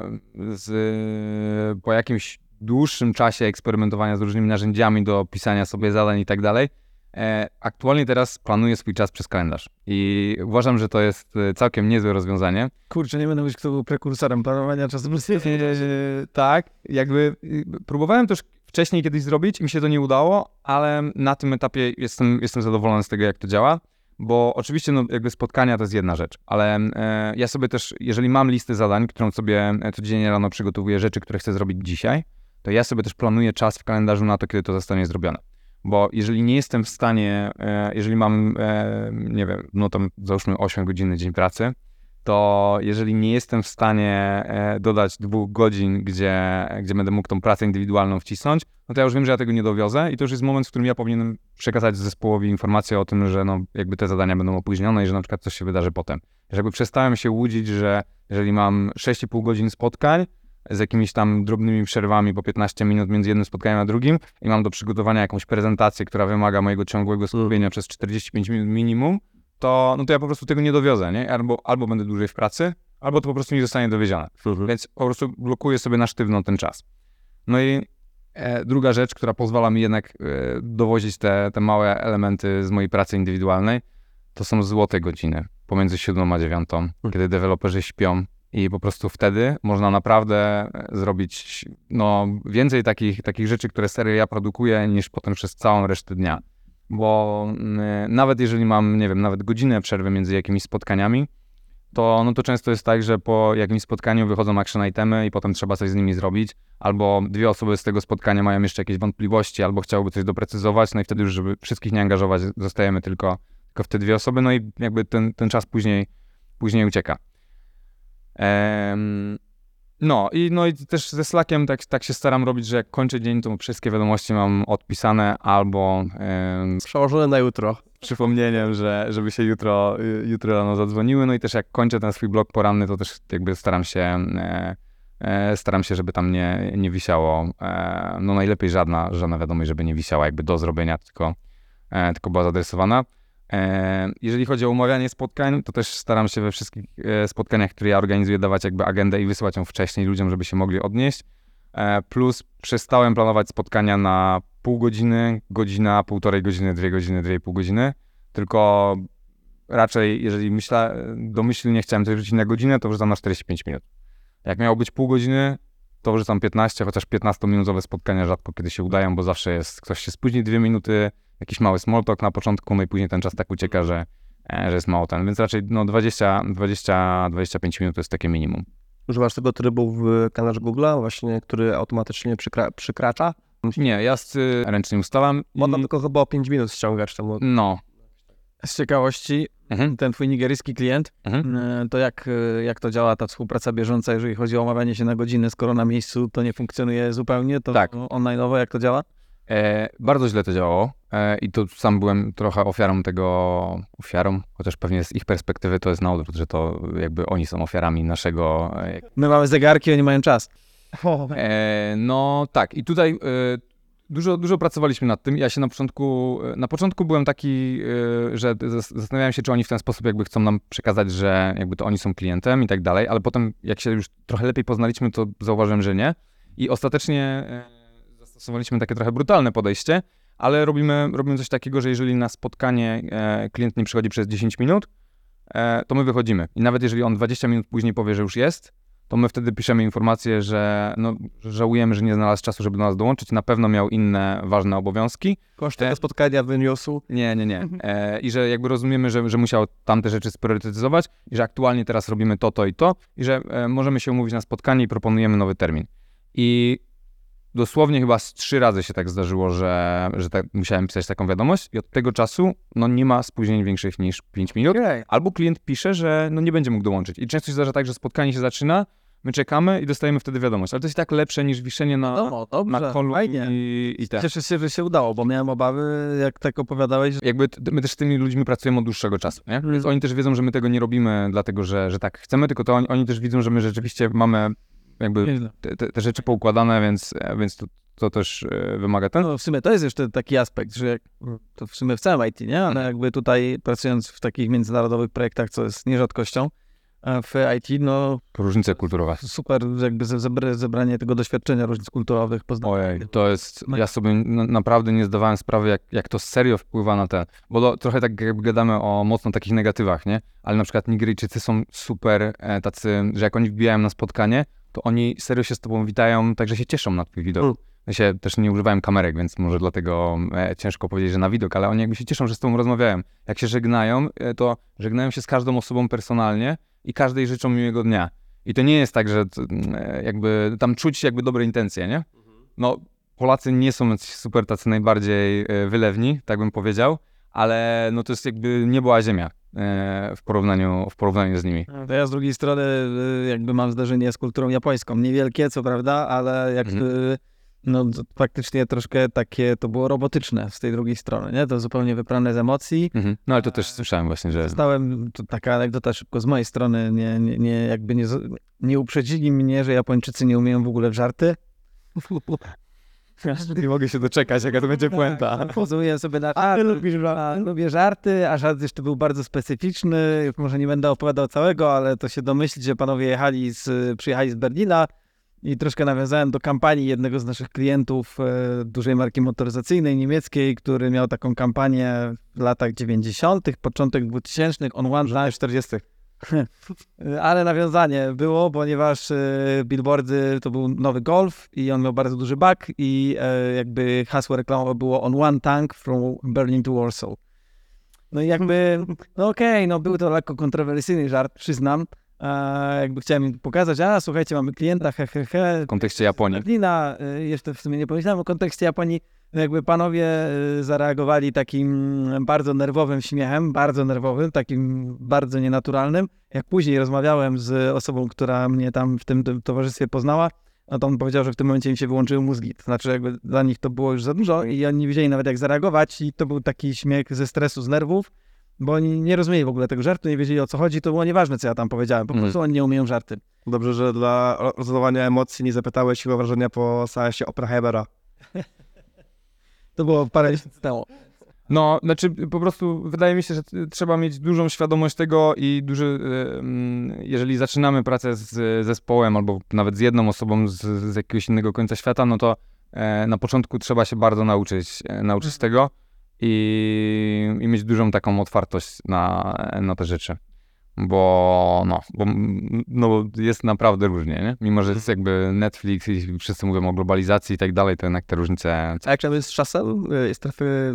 z, po jakimś dłuższym czasie eksperymentowania z różnymi narzędziami do pisania sobie zadań i tak dalej. E, Aktualnie teraz planuję swój czas przez kalendarz i uważam, że to jest e, całkiem niezłe rozwiązanie. Kurczę, nie będę mówić, kto był prekursorem planowania czasu. E, tak, jakby y, próbowałem też wcześniej kiedyś zrobić mi się to nie udało, ale na tym etapie jestem, jestem zadowolony z tego, jak to działa. Bo oczywiście no, jakby spotkania to jest jedna rzecz, ale e, ja sobie też, jeżeli mam listę zadań, którą sobie codziennie rano przygotowuję, rzeczy, które chcę zrobić dzisiaj, to ja sobie też planuję czas w kalendarzu na to, kiedy to zostanie zrobione. Bo jeżeli nie jestem w stanie, e, jeżeli mam, e, nie wiem, no tam załóżmy 8 godziny dzień pracy, to jeżeli nie jestem w stanie e, dodać dwóch godzin, gdzie, gdzie będę mógł tą pracę indywidualną wcisnąć, no to ja już wiem, że ja tego nie dowiozę i to już jest moment, w którym ja powinienem przekazać zespołowi informację o tym, że no, jakby te zadania będą opóźnione i że na przykład coś się wydarzy potem. Że jakby przestałem się łudzić, że jeżeli mam 6,5 godzin spotkań, z jakimiś tam drobnymi przerwami po 15 minut między jednym spotkaniem a drugim i mam do przygotowania jakąś prezentację, która wymaga mojego ciągłego skupienia przez 45 minut minimum, to, no to ja po prostu tego nie dowiozę, nie? Albo, albo będę dłużej w pracy, albo to po prostu nie zostanie dowiezione. Więc po prostu blokuję sobie na sztywno ten czas. No i e, druga rzecz, która pozwala mi jednak e, dowozić te, te małe elementy z mojej pracy indywidualnej, to są złote godziny pomiędzy 7 a 9, kiedy deweloperzy śpią i po prostu wtedy można naprawdę e, zrobić no, więcej takich, takich rzeczy, które serio ja produkuję, niż potem przez całą resztę dnia. Bo mm, nawet jeżeli mam, nie wiem, nawet godzinę przerwy między jakimiś spotkaniami, to, no to często jest tak, że po jakimś spotkaniu wychodzą action itemy i potem trzeba coś z nimi zrobić, albo dwie osoby z tego spotkania mają jeszcze jakieś wątpliwości, albo chciałyby coś doprecyzować, no i wtedy już, żeby wszystkich nie angażować, zostajemy tylko, tylko w te dwie osoby, no i jakby ten, ten czas później, później ucieka. No i, no i też ze Slackiem tak, tak się staram robić, że jak kończę dzień, to wszystkie wiadomości mam odpisane albo Przełożone na jutro. przypomnieniem, że, żeby się jutro, y, jutro rano zadzwoniły. No i też jak kończę ten swój blog poranny, to też jakby staram się, e, e, staram się, żeby tam nie, nie wisiało, e, no najlepiej żadna, żadna wiadomość, żeby nie wisiała jakby do zrobienia, tylko, tylko była zadresowana. E, jeżeli chodzi o umawianie spotkań, to też staram się we wszystkich e, spotkaniach, które ja organizuję, dawać jakby agendę i wysyłać ją wcześniej ludziom, żeby się mogli odnieść. E, Plus przestałem planować spotkania na pół godziny, godzina, półtorej godziny, dwie godziny, dwie i pół godziny. Tylko raczej, jeżeli myślę, domyślnie chciałem coś wrzucić na godzinę, to wrzucam na 45 minut. Jak miało być pół godziny, to wrzucam 15, chociaż 15-minutowe spotkania rzadko kiedy się udają, bo zawsze jest, ktoś się spóźni dwie minuty, jakiś mały small talk na początku, no i później ten czas tak ucieka, że, e, że jest mało ten. Więc raczej no 20, 20, 25 minut to jest takie minimum. Używasz tego trybu w kanale Google'a, właśnie, który automatycznie przykra przykracza? Nie, ja z, y, ręcznie ustalam. Bo tam i- tylko chyba o 5 minut ściągasz tam. No. Z ciekawości, Mhm. ten twój nigeryjski klient, Mhm. e, to jak, e, jak to działa ta współpraca bieżąca, jeżeli chodzi o omawianie się na godziny, skoro na miejscu to nie funkcjonuje zupełnie, to Tak. online'owo jak to działa? E, bardzo źle to działało e, i tu sam byłem trochę ofiarą tego, ofiarą, chociaż pewnie z ich perspektywy to jest na odwrót, że to jakby oni są ofiarami naszego. E, My mamy zegarki, oni mają czas. e, no tak, i tutaj dużo, dużo pracowaliśmy nad tym. Ja się na początku, e, na początku byłem taki, e, że zas- zastanawiałem się, czy oni w ten sposób jakby chcą nam przekazać, że jakby to oni są klientem i tak dalej, ale potem jak się już trochę lepiej poznaliśmy, to zauważyłem, że nie. I ostatecznie e, zastosowaliśmy takie trochę brutalne podejście, ale robimy, robimy coś takiego, że jeżeli na spotkanie klient nie przychodzi przez 10 minut, to my wychodzimy. I nawet jeżeli on 20 minut później powie, że już jest, to my wtedy piszemy informację, że no, żałujemy, że nie znalazł czasu, żeby do nas dołączyć. Na pewno miał inne ważne obowiązki. Koszt tego spotkania wyniósł. Nie, nie, nie. E, I że jakby rozumiemy, że, że musiał tamte rzeczy spriorytetyzować i że aktualnie teraz robimy to, to i to i że e, możemy się umówić na spotkanie i proponujemy nowy termin. I dosłownie chyba z trzy razy się tak zdarzyło, że, że tak, musiałem pisać taką wiadomość i od tego czasu no, nie ma spóźnień większych niż 5 minut. Albo klient pisze, że no, nie będzie mógł dołączyć. I często się zdarza tak, że spotkanie się zaczyna, my czekamy i dostajemy wtedy wiadomość. Ale to jest i tak lepsze niż wiszenie na, No, dobrze, na kolu fajnie. i, i tak. Cieszę się, że się udało, bo miałem obawy, jak tak opowiadałeś, że jakby my też z tymi ludźmi pracujemy od dłuższego czasu, nie? Więc oni też wiedzą, że my tego nie robimy dlatego, że, że tak chcemy, tylko to oni, oni też widzą, że my rzeczywiście mamy jakby te, te, te rzeczy poukładane, więc, e, więc to, to też e, wymaga ten. No w sumie to jest jeszcze taki aspekt, że jak, to w sumie w całym IT, nie? Ale jakby tutaj pracując w takich międzynarodowych projektach, co jest nierzadkością, a w IT, no Różnice kulturowe. super jakby ze- zebra- zebranie tego doświadczenia różnic kulturowych, poznanie. Ojej, to jest, ja sobie naprawdę nie zdawałem sprawy, jak, jak to serio wpływa na ten, bo trochę tak jakby gadamy o mocno takich negatywach, nie? Ale na przykład Nigeryjczycy są super e, tacy, że jak oni wbijają na spotkanie, to oni serio się z tobą witają, także się cieszą na twój widok. Mm. Ja się też nie używałem kamerek, więc może dlatego e, ciężko powiedzieć, że na widok, ale oni jakby się cieszą, że z tobą rozmawiają. Jak się żegnają, e, to żegnają się z każdą osobą personalnie i każdej życzą miłego dnia. I to nie jest tak, że t- e, jakby tam czuć jakby dobre intencje, nie? No, Polacy nie są super tacy najbardziej e, wylewni, tak bym powiedział, ale no to jest jakby niebo a ziemia w porównaniu, w porównaniu z nimi. To ja z drugiej strony y, jakby mam zdarzenie z kulturą japońską. Niewielkie, co prawda, ale jak Mhm. y, no to faktycznie troszkę takie, to było robotyczne z tej drugiej strony, nie? To zupełnie wyprane z emocji. Mhm. No ale to też słyszałem właśnie, że Zostałem, to taka anegdota szybko z mojej strony, nie, nie, nie jakby nie, nie uprzedzili mnie, że Japończycy nie umieją w ogóle w żarty. nie mogę się doczekać, jaka to będzie puenta. Pozwoliłem sobie na żart, a, lubię żarty, a żart jeszcze był bardzo specyficzny. Już może nie będę opowiadał całego, ale to się domyślić, że panowie jechali z, przyjechali z Berlina i troszkę nawiązałem do kampanii jednego z naszych klientów e, dużej marki motoryzacyjnej niemieckiej, który miał taką kampanię w latach 90., początek 2000, on one line 40. Ale nawiązanie było, ponieważ e, billboardy to był nowy Golf i on miał bardzo duży bak i e, jakby hasło reklamowe było on one tank from Berlin to Warsaw. No i jakby, no okej, no był to lekko kontrowersyjny żart, przyznam. E, jakby chciałem im pokazać, a słuchajcie, mamy klienta, he, he, he, W kontekście Japonii. Berlina, jeszcze w sumie nie pomyślałem o kontekście Japonii, jakby panowie y, zareagowali takim bardzo nerwowym śmiechem, bardzo nerwowym, takim bardzo nienaturalnym. Jak później rozmawiałem z osobą, która mnie tam w tym, towarzystwie poznała, no to on powiedział, że w tym momencie im się wyłączyły mózgi. To znaczy jakby dla nich to było już za dużo i oni nie wiedzieli nawet jak zareagować i to był taki śmiech ze stresu, z nerwów, bo oni nie rozumieli w ogóle tego żartu, nie wiedzieli o co chodzi, to było nieważne co ja tam powiedziałem, po Mhm. prostu oni nie umieją żarty. Dobrze, że dla rozładowania emocji nie zapytałeś siły wrażenia po seansie Oppenheimera. To było parę miesięcy temu. No, znaczy po prostu wydaje mi się, że trzeba mieć dużą świadomość tego i duży, mm, jeżeli zaczynamy pracę z zespołem albo nawet z jedną osobą z, z jakiegoś innego końca świata, no to e, na początku trzeba się bardzo nauczyć, e, nauczyć tego i, i mieć dużą taką otwartość na, na te rzeczy. Bo no, bo, no, jest naprawdę różnie, nie? Mimo, że jest jakby Netflix i wszyscy mówią o globalizacji i tak dalej, to jednak te różnice... A jak tam jest z czasem? Y, Jest trafy...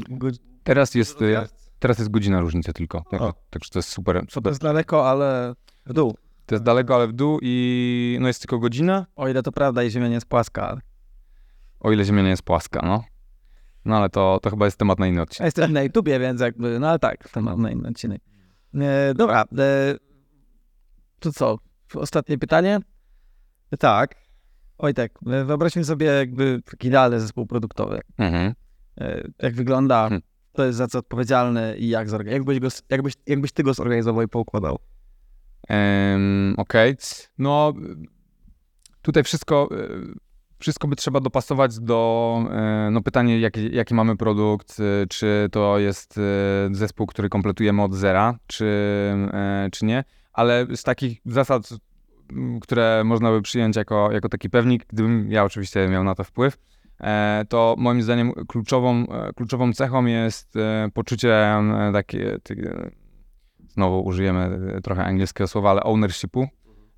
Teraz jest, y, Teraz jest godzina różnicy tylko. Tak. Także to jest super. To jest daleko, ale w dół. To jest daleko, ale w dół i no jest tylko godzina, O ile to prawda i Ziemia nie jest płaska. o ile Ziemia nie jest płaska, no. No ale to, to chyba jest temat na inny odcinek. jestem na YouTubie, więc jakby, no ale tak, to mam na inny odcinek. E, dobra, e, to co? Ostatnie pytanie. Tak. Wojtek, e, wyobraźmy sobie jakby taki idealny zespół produktowy. Mhm. Jak wygląda, Hmm. to jest za co odpowiedzialny i jak zorganizował. Jakbyś, go, jakbyś, jakbyś ty go zorganizował i poukładał? Em, Okej. No tutaj wszystko, wszystko by trzeba dopasować do e, no pytanie, jaki, jaki mamy produkt, e, czy to jest e, zespół, który kompletujemy od zera, czy, czy nie. Ale z takich zasad, które można by przyjąć jako, jako taki pewnik, gdybym ja oczywiście miał na to wpływ, to moim zdaniem kluczową, kluczową cechą jest poczucie takie, znowu użyjemy trochę angielskiego słowa, ale ownershipu,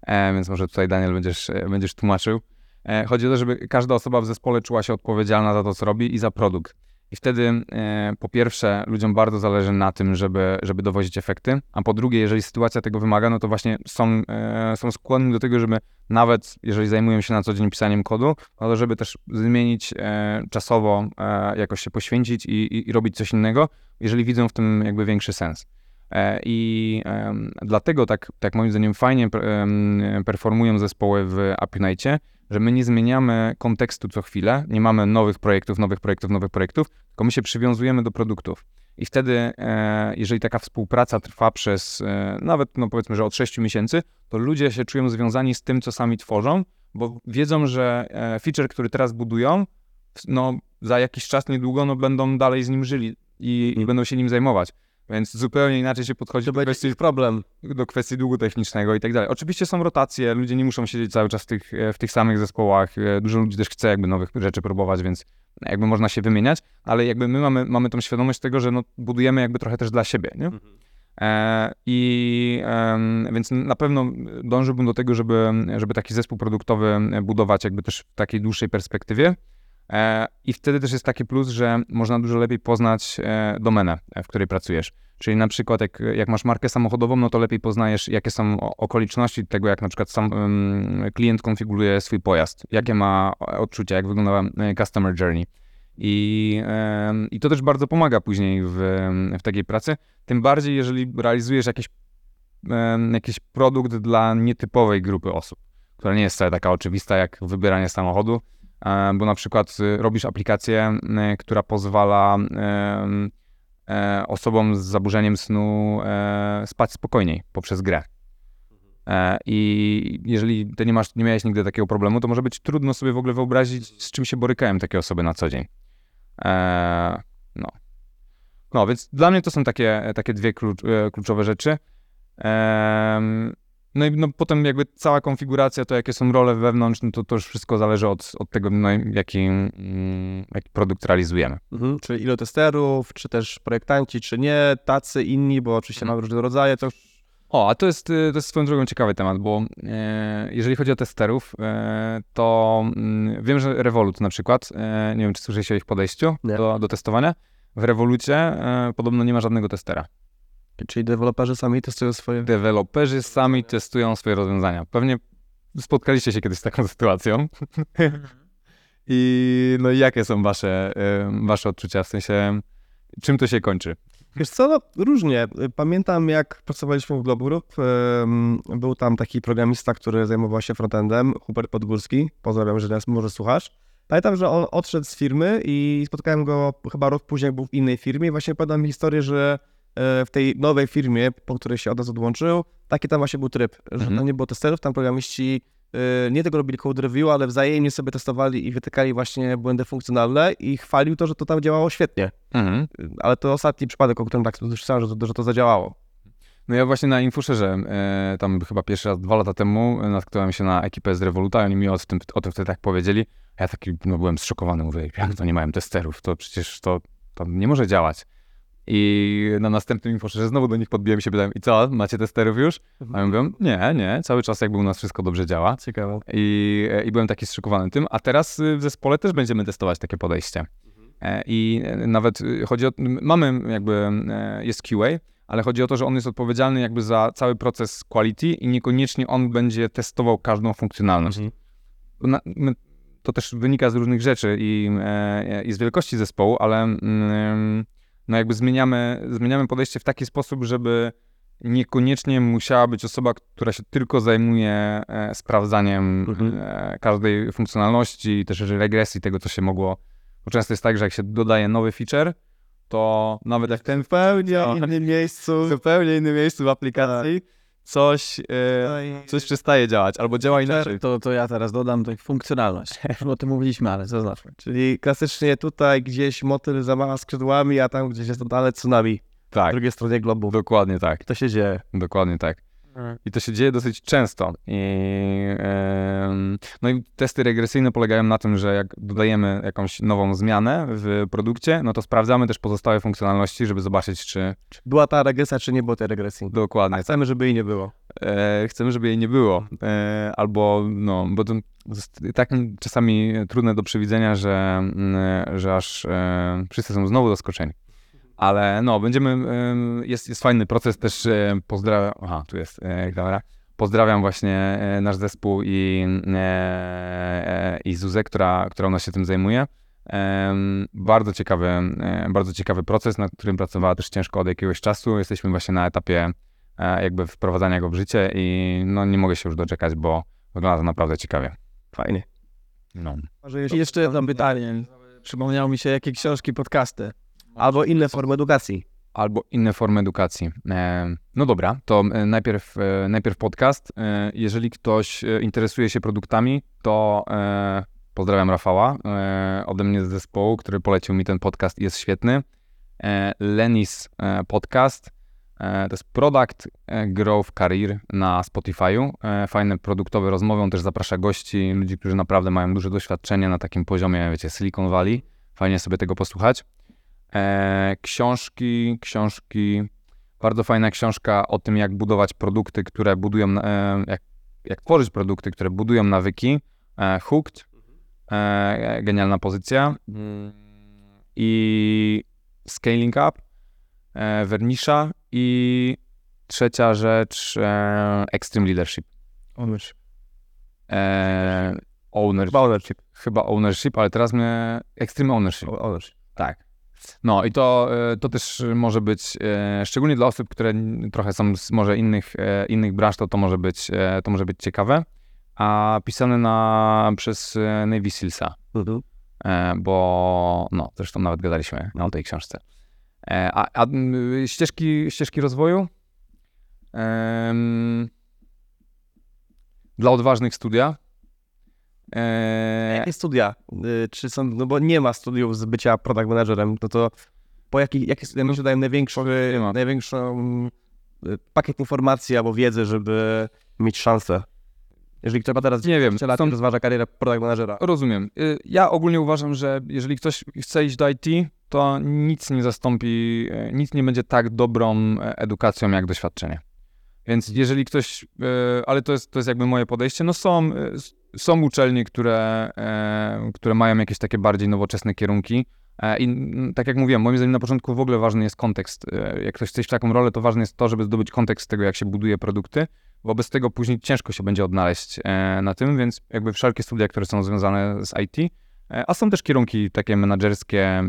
więc może tutaj Daniel będziesz, będziesz tłumaczył. E, chodzi o to, żeby każda osoba w zespole czuła się odpowiedzialna za to, co robi i za produkt. I wtedy e, po pierwsze ludziom bardzo zależy na tym, żeby, żeby dowozić efekty, a po drugie, jeżeli sytuacja tego wymaga, no to właśnie są, e, są skłonni do tego, żeby nawet jeżeli zajmują się na co dzień pisaniem kodu, no to żeby też zmienić czasowo, jakoś się poświęcić i, i, i robić coś innego, jeżeli widzą w tym jakby większy sens. I dlatego tak, tak moim zdaniem fajnie performują zespoły w Appunite, że my nie zmieniamy kontekstu co chwilę, nie mamy nowych projektów, nowych projektów, nowych projektów, tylko my się przywiązujemy do produktów. I wtedy, e, jeżeli taka współpraca trwa przez e, nawet, no powiedzmy, że od 6 miesięcy, to ludzie się czują związani z tym, co sami tworzą, bo wiedzą, że e, feature, który teraz budują, no za jakiś czas niedługo no, będą dalej z nim żyli i, i będą się nim zajmować. Więc zupełnie inaczej się podchodzi do kwestii, problem. do kwestii długu technicznego i tak dalej. Oczywiście są rotacje, ludzie nie muszą siedzieć cały czas w tych, e, w tych samych zespołach. E, Dużo ludzi też chce jakby nowych rzeczy próbować, więc jakby można się wymieniać, ale jakby my mamy, mamy tą świadomość tego, że no, budujemy jakby trochę też dla siebie, nie? E, I więc na pewno dążyłbym do tego, żeby, żeby taki zespół produktowy budować jakby też w takiej dłuższej perspektywie. E, I wtedy też jest taki plus, że można dużo lepiej poznać e, domenę, e, w której pracujesz. Czyli na przykład jak, jak masz markę samochodową, no to lepiej poznajesz, jakie są okoliczności tego, jak na przykład sam klient konfiguruje swój pojazd, jakie ma odczucia, jak wygląda customer journey. I, I to też bardzo pomaga później w, w takiej pracy. Tym bardziej, jeżeli realizujesz jakiś, jakiś produkt dla nietypowej grupy osób, która nie jest wcale taka oczywista jak wybieranie samochodu. E, bo na przykład y, robisz aplikację, y, która pozwala e, osobom z zaburzeniem snu e, spać spokojniej poprzez grę. I jeżeli ty nie, masz, nie miałeś nigdy takiego problemu, to może być trudno sobie w ogóle wyobrazić, z czym się borykają takie osoby na co dzień. No. no, więc dla mnie to są takie, takie dwie klucz, kluczowe rzeczy. Em, no i no, potem jakby cała konfiguracja, to jakie są role wewnątrz, no to, to już wszystko zależy od, od tego, no, jaki, mm, jaki produkt realizujemy. Mhm. Czyli ile testerów, czy też projektanci, czy nie, tacy, inni, bo oczywiście Mhm. mamy różne rodzaje, to O, a to jest, y, to jest swoją drogą ciekawy temat, bo e, jeżeli chodzi o testerów, e, to mm, wiem, że Revolut na przykład, e, nie wiem, czy słyszeliście o ich podejściu do, do testowania, w Revolucie e, podobno nie ma żadnego testera. Czyli deweloperzy sami testują swoje... Deweloperzy sami testują swoje rozwiązania. Pewnie spotkaliście się kiedyś z taką sytuacją. I no i jakie są wasze, wasze odczucia, w sensie czym to się kończy? Wiesz co, no, różnie. Pamiętam, jak pracowaliśmy w Globo Group, em, był tam taki programista, który zajmował się frontendem, Hubert Podgórski, pozdrawiam, że nas może słuchasz. Pamiętam, że on odszedł z firmy i spotkałem go chyba rok później, jak był w innej firmie i właśnie pamiętam mi historię, że w tej nowej firmie, po której się od nas odłączył, taki tam właśnie był tryb, że Mhm. tam nie było testerów, tam programiści e, nie tego robili code review, ale wzajemnie sobie testowali i wytykali właśnie błędy funkcjonalne i chwalił to, że to tam działało świetnie. Mhm. Ale to ostatni przypadek, o którym tak słyszałem, że to, że to zadziałało. No ja właśnie na Infuszerze, e, tam chyba pierwszy raz dwa lata temu, e, natknąłem się na ekipę z Revoluta i oni mi o tym, o tym wtedy tak powiedzieli. Ja taki no, byłem zszokowany, mówię, jak to nie mają testerów, to przecież to, to nie może działać. I na następnym Infuszerze znowu do nich podbiłem się, pytałem, i co, macie testerów już? A oni mówią, nie, nie, cały czas jakby u nas wszystko dobrze działa. Ciekawe. I, e, I byłem taki zszokowany tym, a teraz y, w zespole też będziemy testować takie podejście. E, I e, nawet y, chodzi o, mamy jakby, jest QA, ale chodzi o to, że on jest odpowiedzialny jakby za cały proces quality i niekoniecznie on będzie testował każdą funkcjonalność. Na, my, to też wynika z różnych rzeczy i, i z wielkości zespołu, ale mm, no jakby zmieniamy, zmieniamy podejście w taki sposób, żeby niekoniecznie musiała być osoba, która się tylko zajmuje e, sprawdzaniem Mhm. e, każdej funkcjonalności też regresji tego, co się mogło. Bo często jest tak, że jak się dodaje nowy feature, to nawet jak ten Zupełnie No. innym miejscu. w zupełnie innym miejscu w aplikacji coś, e, coś przestaje działać albo działa inaczej. To, to ja teraz dodam tutaj funkcjonalność. Już o tym mówiliśmy, ale zaznaczmy. Czyli klasycznie tutaj gdzieś motyl zamacha skrzydłami, a tam gdzieś jest totalne tsunami. Tak, drugiej stronie globu. dokładnie tak. To się dzieje. Dokładnie tak. I to się dzieje dosyć często. I, no i testy regresyjne polegają na tym, że jak dodajemy jakąś nową zmianę w produkcie, no to sprawdzamy też pozostałe funkcjonalności, żeby zobaczyć, czy Była ta regresja, czy nie było tej regresji. dokładnie. A chcemy, żeby jej nie było. E, chcemy, żeby jej nie było. E, albo, no, bo to jest tak czasami trudne do przewidzenia, że, mm, że aż e, wszyscy są znowu zaskoczeni. Ale no, będziemy, em, jest, jest fajny proces też, pozdrawiam, aha, tu jest e, kamera. Pozdrawiam właśnie e, nasz zespół i, e, i Zuzę, która, która u nas się tym zajmuje. Bardzo ciekawy, bardzo ciekawy proces, nad którym pracowała też ciężko od jakiegoś czasu. Jesteśmy właśnie na etapie jakby wprowadzania go w życie i no nie mogę się już doczekać, bo wygląda to naprawdę ciekawie. Fajnie. No. I jeszcze jedno pytanie. Przypomniało mi się, jakie książki, podcasty. Albo inne formy edukacji. Albo inne formy edukacji. E, no dobra, to e, najpierw, e, najpierw podcast. Jeżeli ktoś interesuje się produktami, to pozdrawiam Rafała ode mnie z zespołu, który polecił mi ten podcast i jest świetny. Lenis Podcast. To jest Product Growth Career na Spotify'u. Fajne produktowe rozmowy. On też zaprasza gości, ludzi, którzy naprawdę mają duże doświadczenie na takim poziomie, wiecie, Silicon Valley. Fajnie sobie tego posłuchać. E, książki, książki. Bardzo fajna książka o tym, jak budować produkty, które budują, e, jak, jak tworzyć produkty, które budują nawyki. E, Hooked. E, genialna pozycja. I Scaling Up. E, Vernisza. I trzecia rzecz, e, Extreme Leadership. Ownership. E, ownership. Chyba ownership. Chyba ownership, ale teraz mnie Extreme Ownership. Ownership. Tak. No i to, e, to też może być, e, szczególnie dla osób, które trochę są z może innych, e, innych branż, to to może być, to może być ciekawe. A pisane na, przez Navy Sealsa. e, bo no, zresztą nawet gadaliśmy o tej książce. A, a ścieżki, ścieżki rozwoju? Dla odważnych studia. E, Jakie studia? Y, Czy są, no bo nie ma studiów z bycia product managerem, no to po jakich, jakie studia mi się dają ma. największą y, pakiet informacji albo wiedzy, żeby mieć szansę? Jeżeli ktoś ma teraz Nie wiem, 20 lat są- rozważa karierę product managera. Rozumiem. Y, Ja ogólnie uważam, że jeżeli ktoś chce iść do IT, to nic nie zastąpi, nic nie będzie tak dobrą e, edukacją jak doświadczenie. Więc jeżeli ktoś, e, ale to jest, to jest jakby moje podejście, no są, e, są uczelnie, które, e, które mają jakieś takie bardziej nowoczesne kierunki. I mm, tak jak mówiłem, moim zdaniem na początku w ogóle ważny jest kontekst. Jak ktoś chce w taką rolę, to ważne jest to, żeby zdobyć kontekst tego, jak się buduje produkty, Wobec tego później ciężko się będzie odnaleźć na tym, więc jakby wszelkie studia, które są związane z IT, a są też kierunki takie menedżerskie,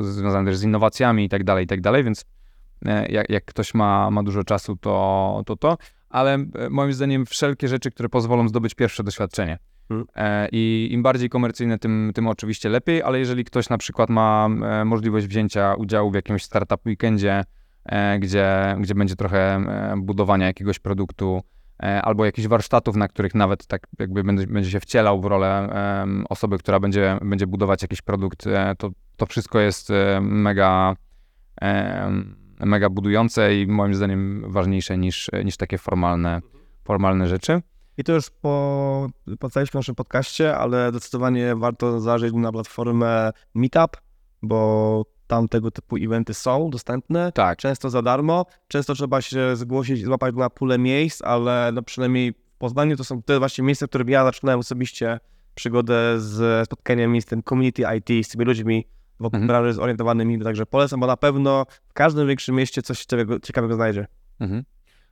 związane też z innowacjami i tak dalej, i tak dalej, więc jak, jak ktoś ma, ma dużo czasu, to, to to, ale e, moim zdaniem wszelkie rzeczy, które pozwolą zdobyć pierwsze doświadczenie. Hmm. E, I im bardziej komercyjne, tym, tym oczywiście lepiej, ale jeżeli ktoś na przykład ma e, możliwość wzięcia udziału w jakimś startup weekendzie, e, gdzie, gdzie będzie trochę e, budowania jakiegoś produktu, e, albo jakichś warsztatów, na których nawet tak jakby będzie, będzie się wcielał w rolę osoby, która będzie, będzie budować jakiś produkt, e, to, to wszystko jest e, mega, mega budujące i moim zdaniem ważniejsze niż, niż takie formalne, formalne rzeczy. I to już po, po całym naszym podcaście, ale zdecydowanie warto zajrzeć na platformę Meetup, bo tam tego typu eventy są dostępne. Tak, Często za darmo, często trzeba się zgłosić, złapać na pulę miejsc, ale no przynajmniej w Poznaniu to są te właśnie miejsca, w których ja zaczynałem osobiście przygodę z spotkaniami z tym community IT, z tymi ludźmi wokół Mhm. branży zorientowanymi, także polecam, bo na pewno w każdym większym mieście coś ciekawego, ciekawego znajdzie. Mhm.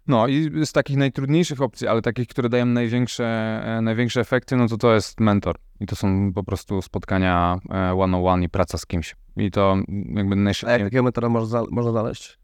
No i z takich najtrudniejszych opcji, ale takich, które dają największe, e, największe efekty, no to to jest mentor. I to są po prostu spotkania e, one-on-one i praca z kimś. I to jakby A jak najszybciej. takiego mentora można, można znaleźć?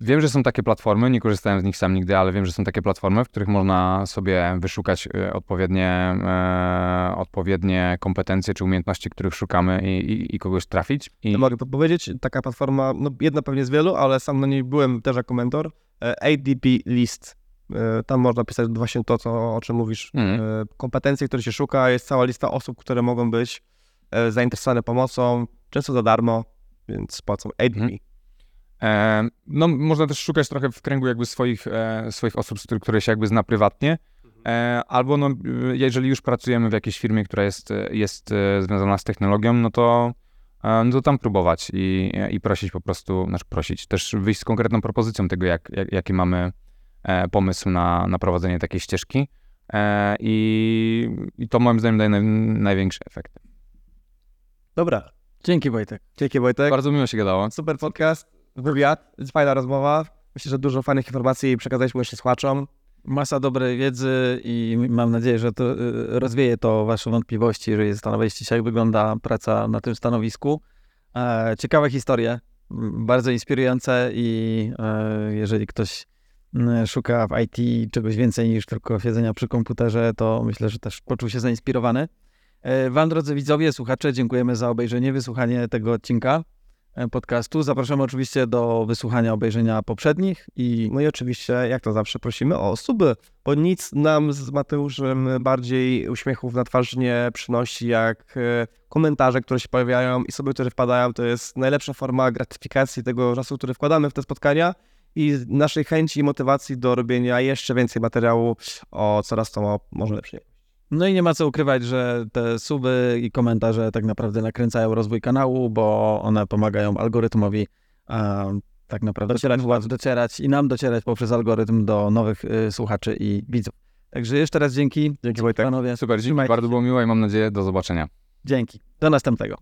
Wiem, że są takie platformy, nie korzystałem z nich sam nigdy, ale wiem, że są takie platformy, w których można sobie wyszukać e, odpowiednie, e, odpowiednie kompetencje czy umiejętności, których szukamy i, i, i kogoś trafić. I, Ja mogę podpowiedzieć, taka platforma, no jedna pewnie z wielu, ale sam na niej byłem też jako mentor, e, ADP List. E, Tam można pisać właśnie to, co, o czym mówisz. Mhm. E, Kompetencje, które się szuka, jest cała lista osób, które mogą być zainteresowane pomocą, często za darmo, więc płacą ADP. Mhm. E, no, można też szukać trochę w kręgu jakby swoich, e, swoich osób, które się jakby zna prywatnie, e, albo no, jeżeli już pracujemy w jakiejś firmie, która jest, jest związana z technologią, no to, e, no to tam próbować i, i prosić po prostu, znaczy prosić, też wyjść z konkretną propozycją tego, jak, jak, jaki mamy e, pomysł na, na prowadzenie takiej ścieżki e, i, i to moim zdaniem daje naj, największy efekt. Dobra, Dzięki Wojtek. dzięki Wojtek. Bardzo miło się gadało. Super podcast, wywiad, fajna rozmowa. Myślę, że dużo fajnych informacji przekazaliśmy jeszcze słuchaczom. Masa dobrej wiedzy i mam nadzieję, że to y, rozwieje to wasze wątpliwości, jeżeli zastanawialiście się, jak wygląda praca na tym stanowisku. E, Ciekawe historie, bardzo inspirujące i e, jeżeli ktoś szuka w IT czegoś więcej niż tylko siedzenia przy komputerze, to myślę, że też poczuł się zainspirowany. E, Wam, drodzy widzowie, słuchacze, dziękujemy za obejrzenie, wysłuchanie tego odcinka podcastu. Zapraszamy oczywiście do wysłuchania, obejrzenia poprzednich i No i oczywiście, jak to zawsze, prosimy o suby, bo nic nam z Mateuszem bardziej uśmiechów na twarz nie przynosi, jak e, komentarze, które się pojawiają i suby, które wpadają. To jest najlepsza forma gratyfikacji tego czasu, który wkładamy w te spotkania i naszej chęci i motywacji do robienia jeszcze więcej materiału o coraz to może lepszej. No i nie ma co ukrywać, że te suby i komentarze tak naprawdę nakręcają rozwój kanału, bo one pomagają algorytmowi e, tak naprawdę docierać, docierać i nam docierać poprzez algorytm do nowych y, słuchaczy i widzów. Także jeszcze raz dzięki. Dzięki Wojtek. Panowie. Super, dzięki, bardzo było miło i mam nadzieję do zobaczenia. Dzięki. Do następnego.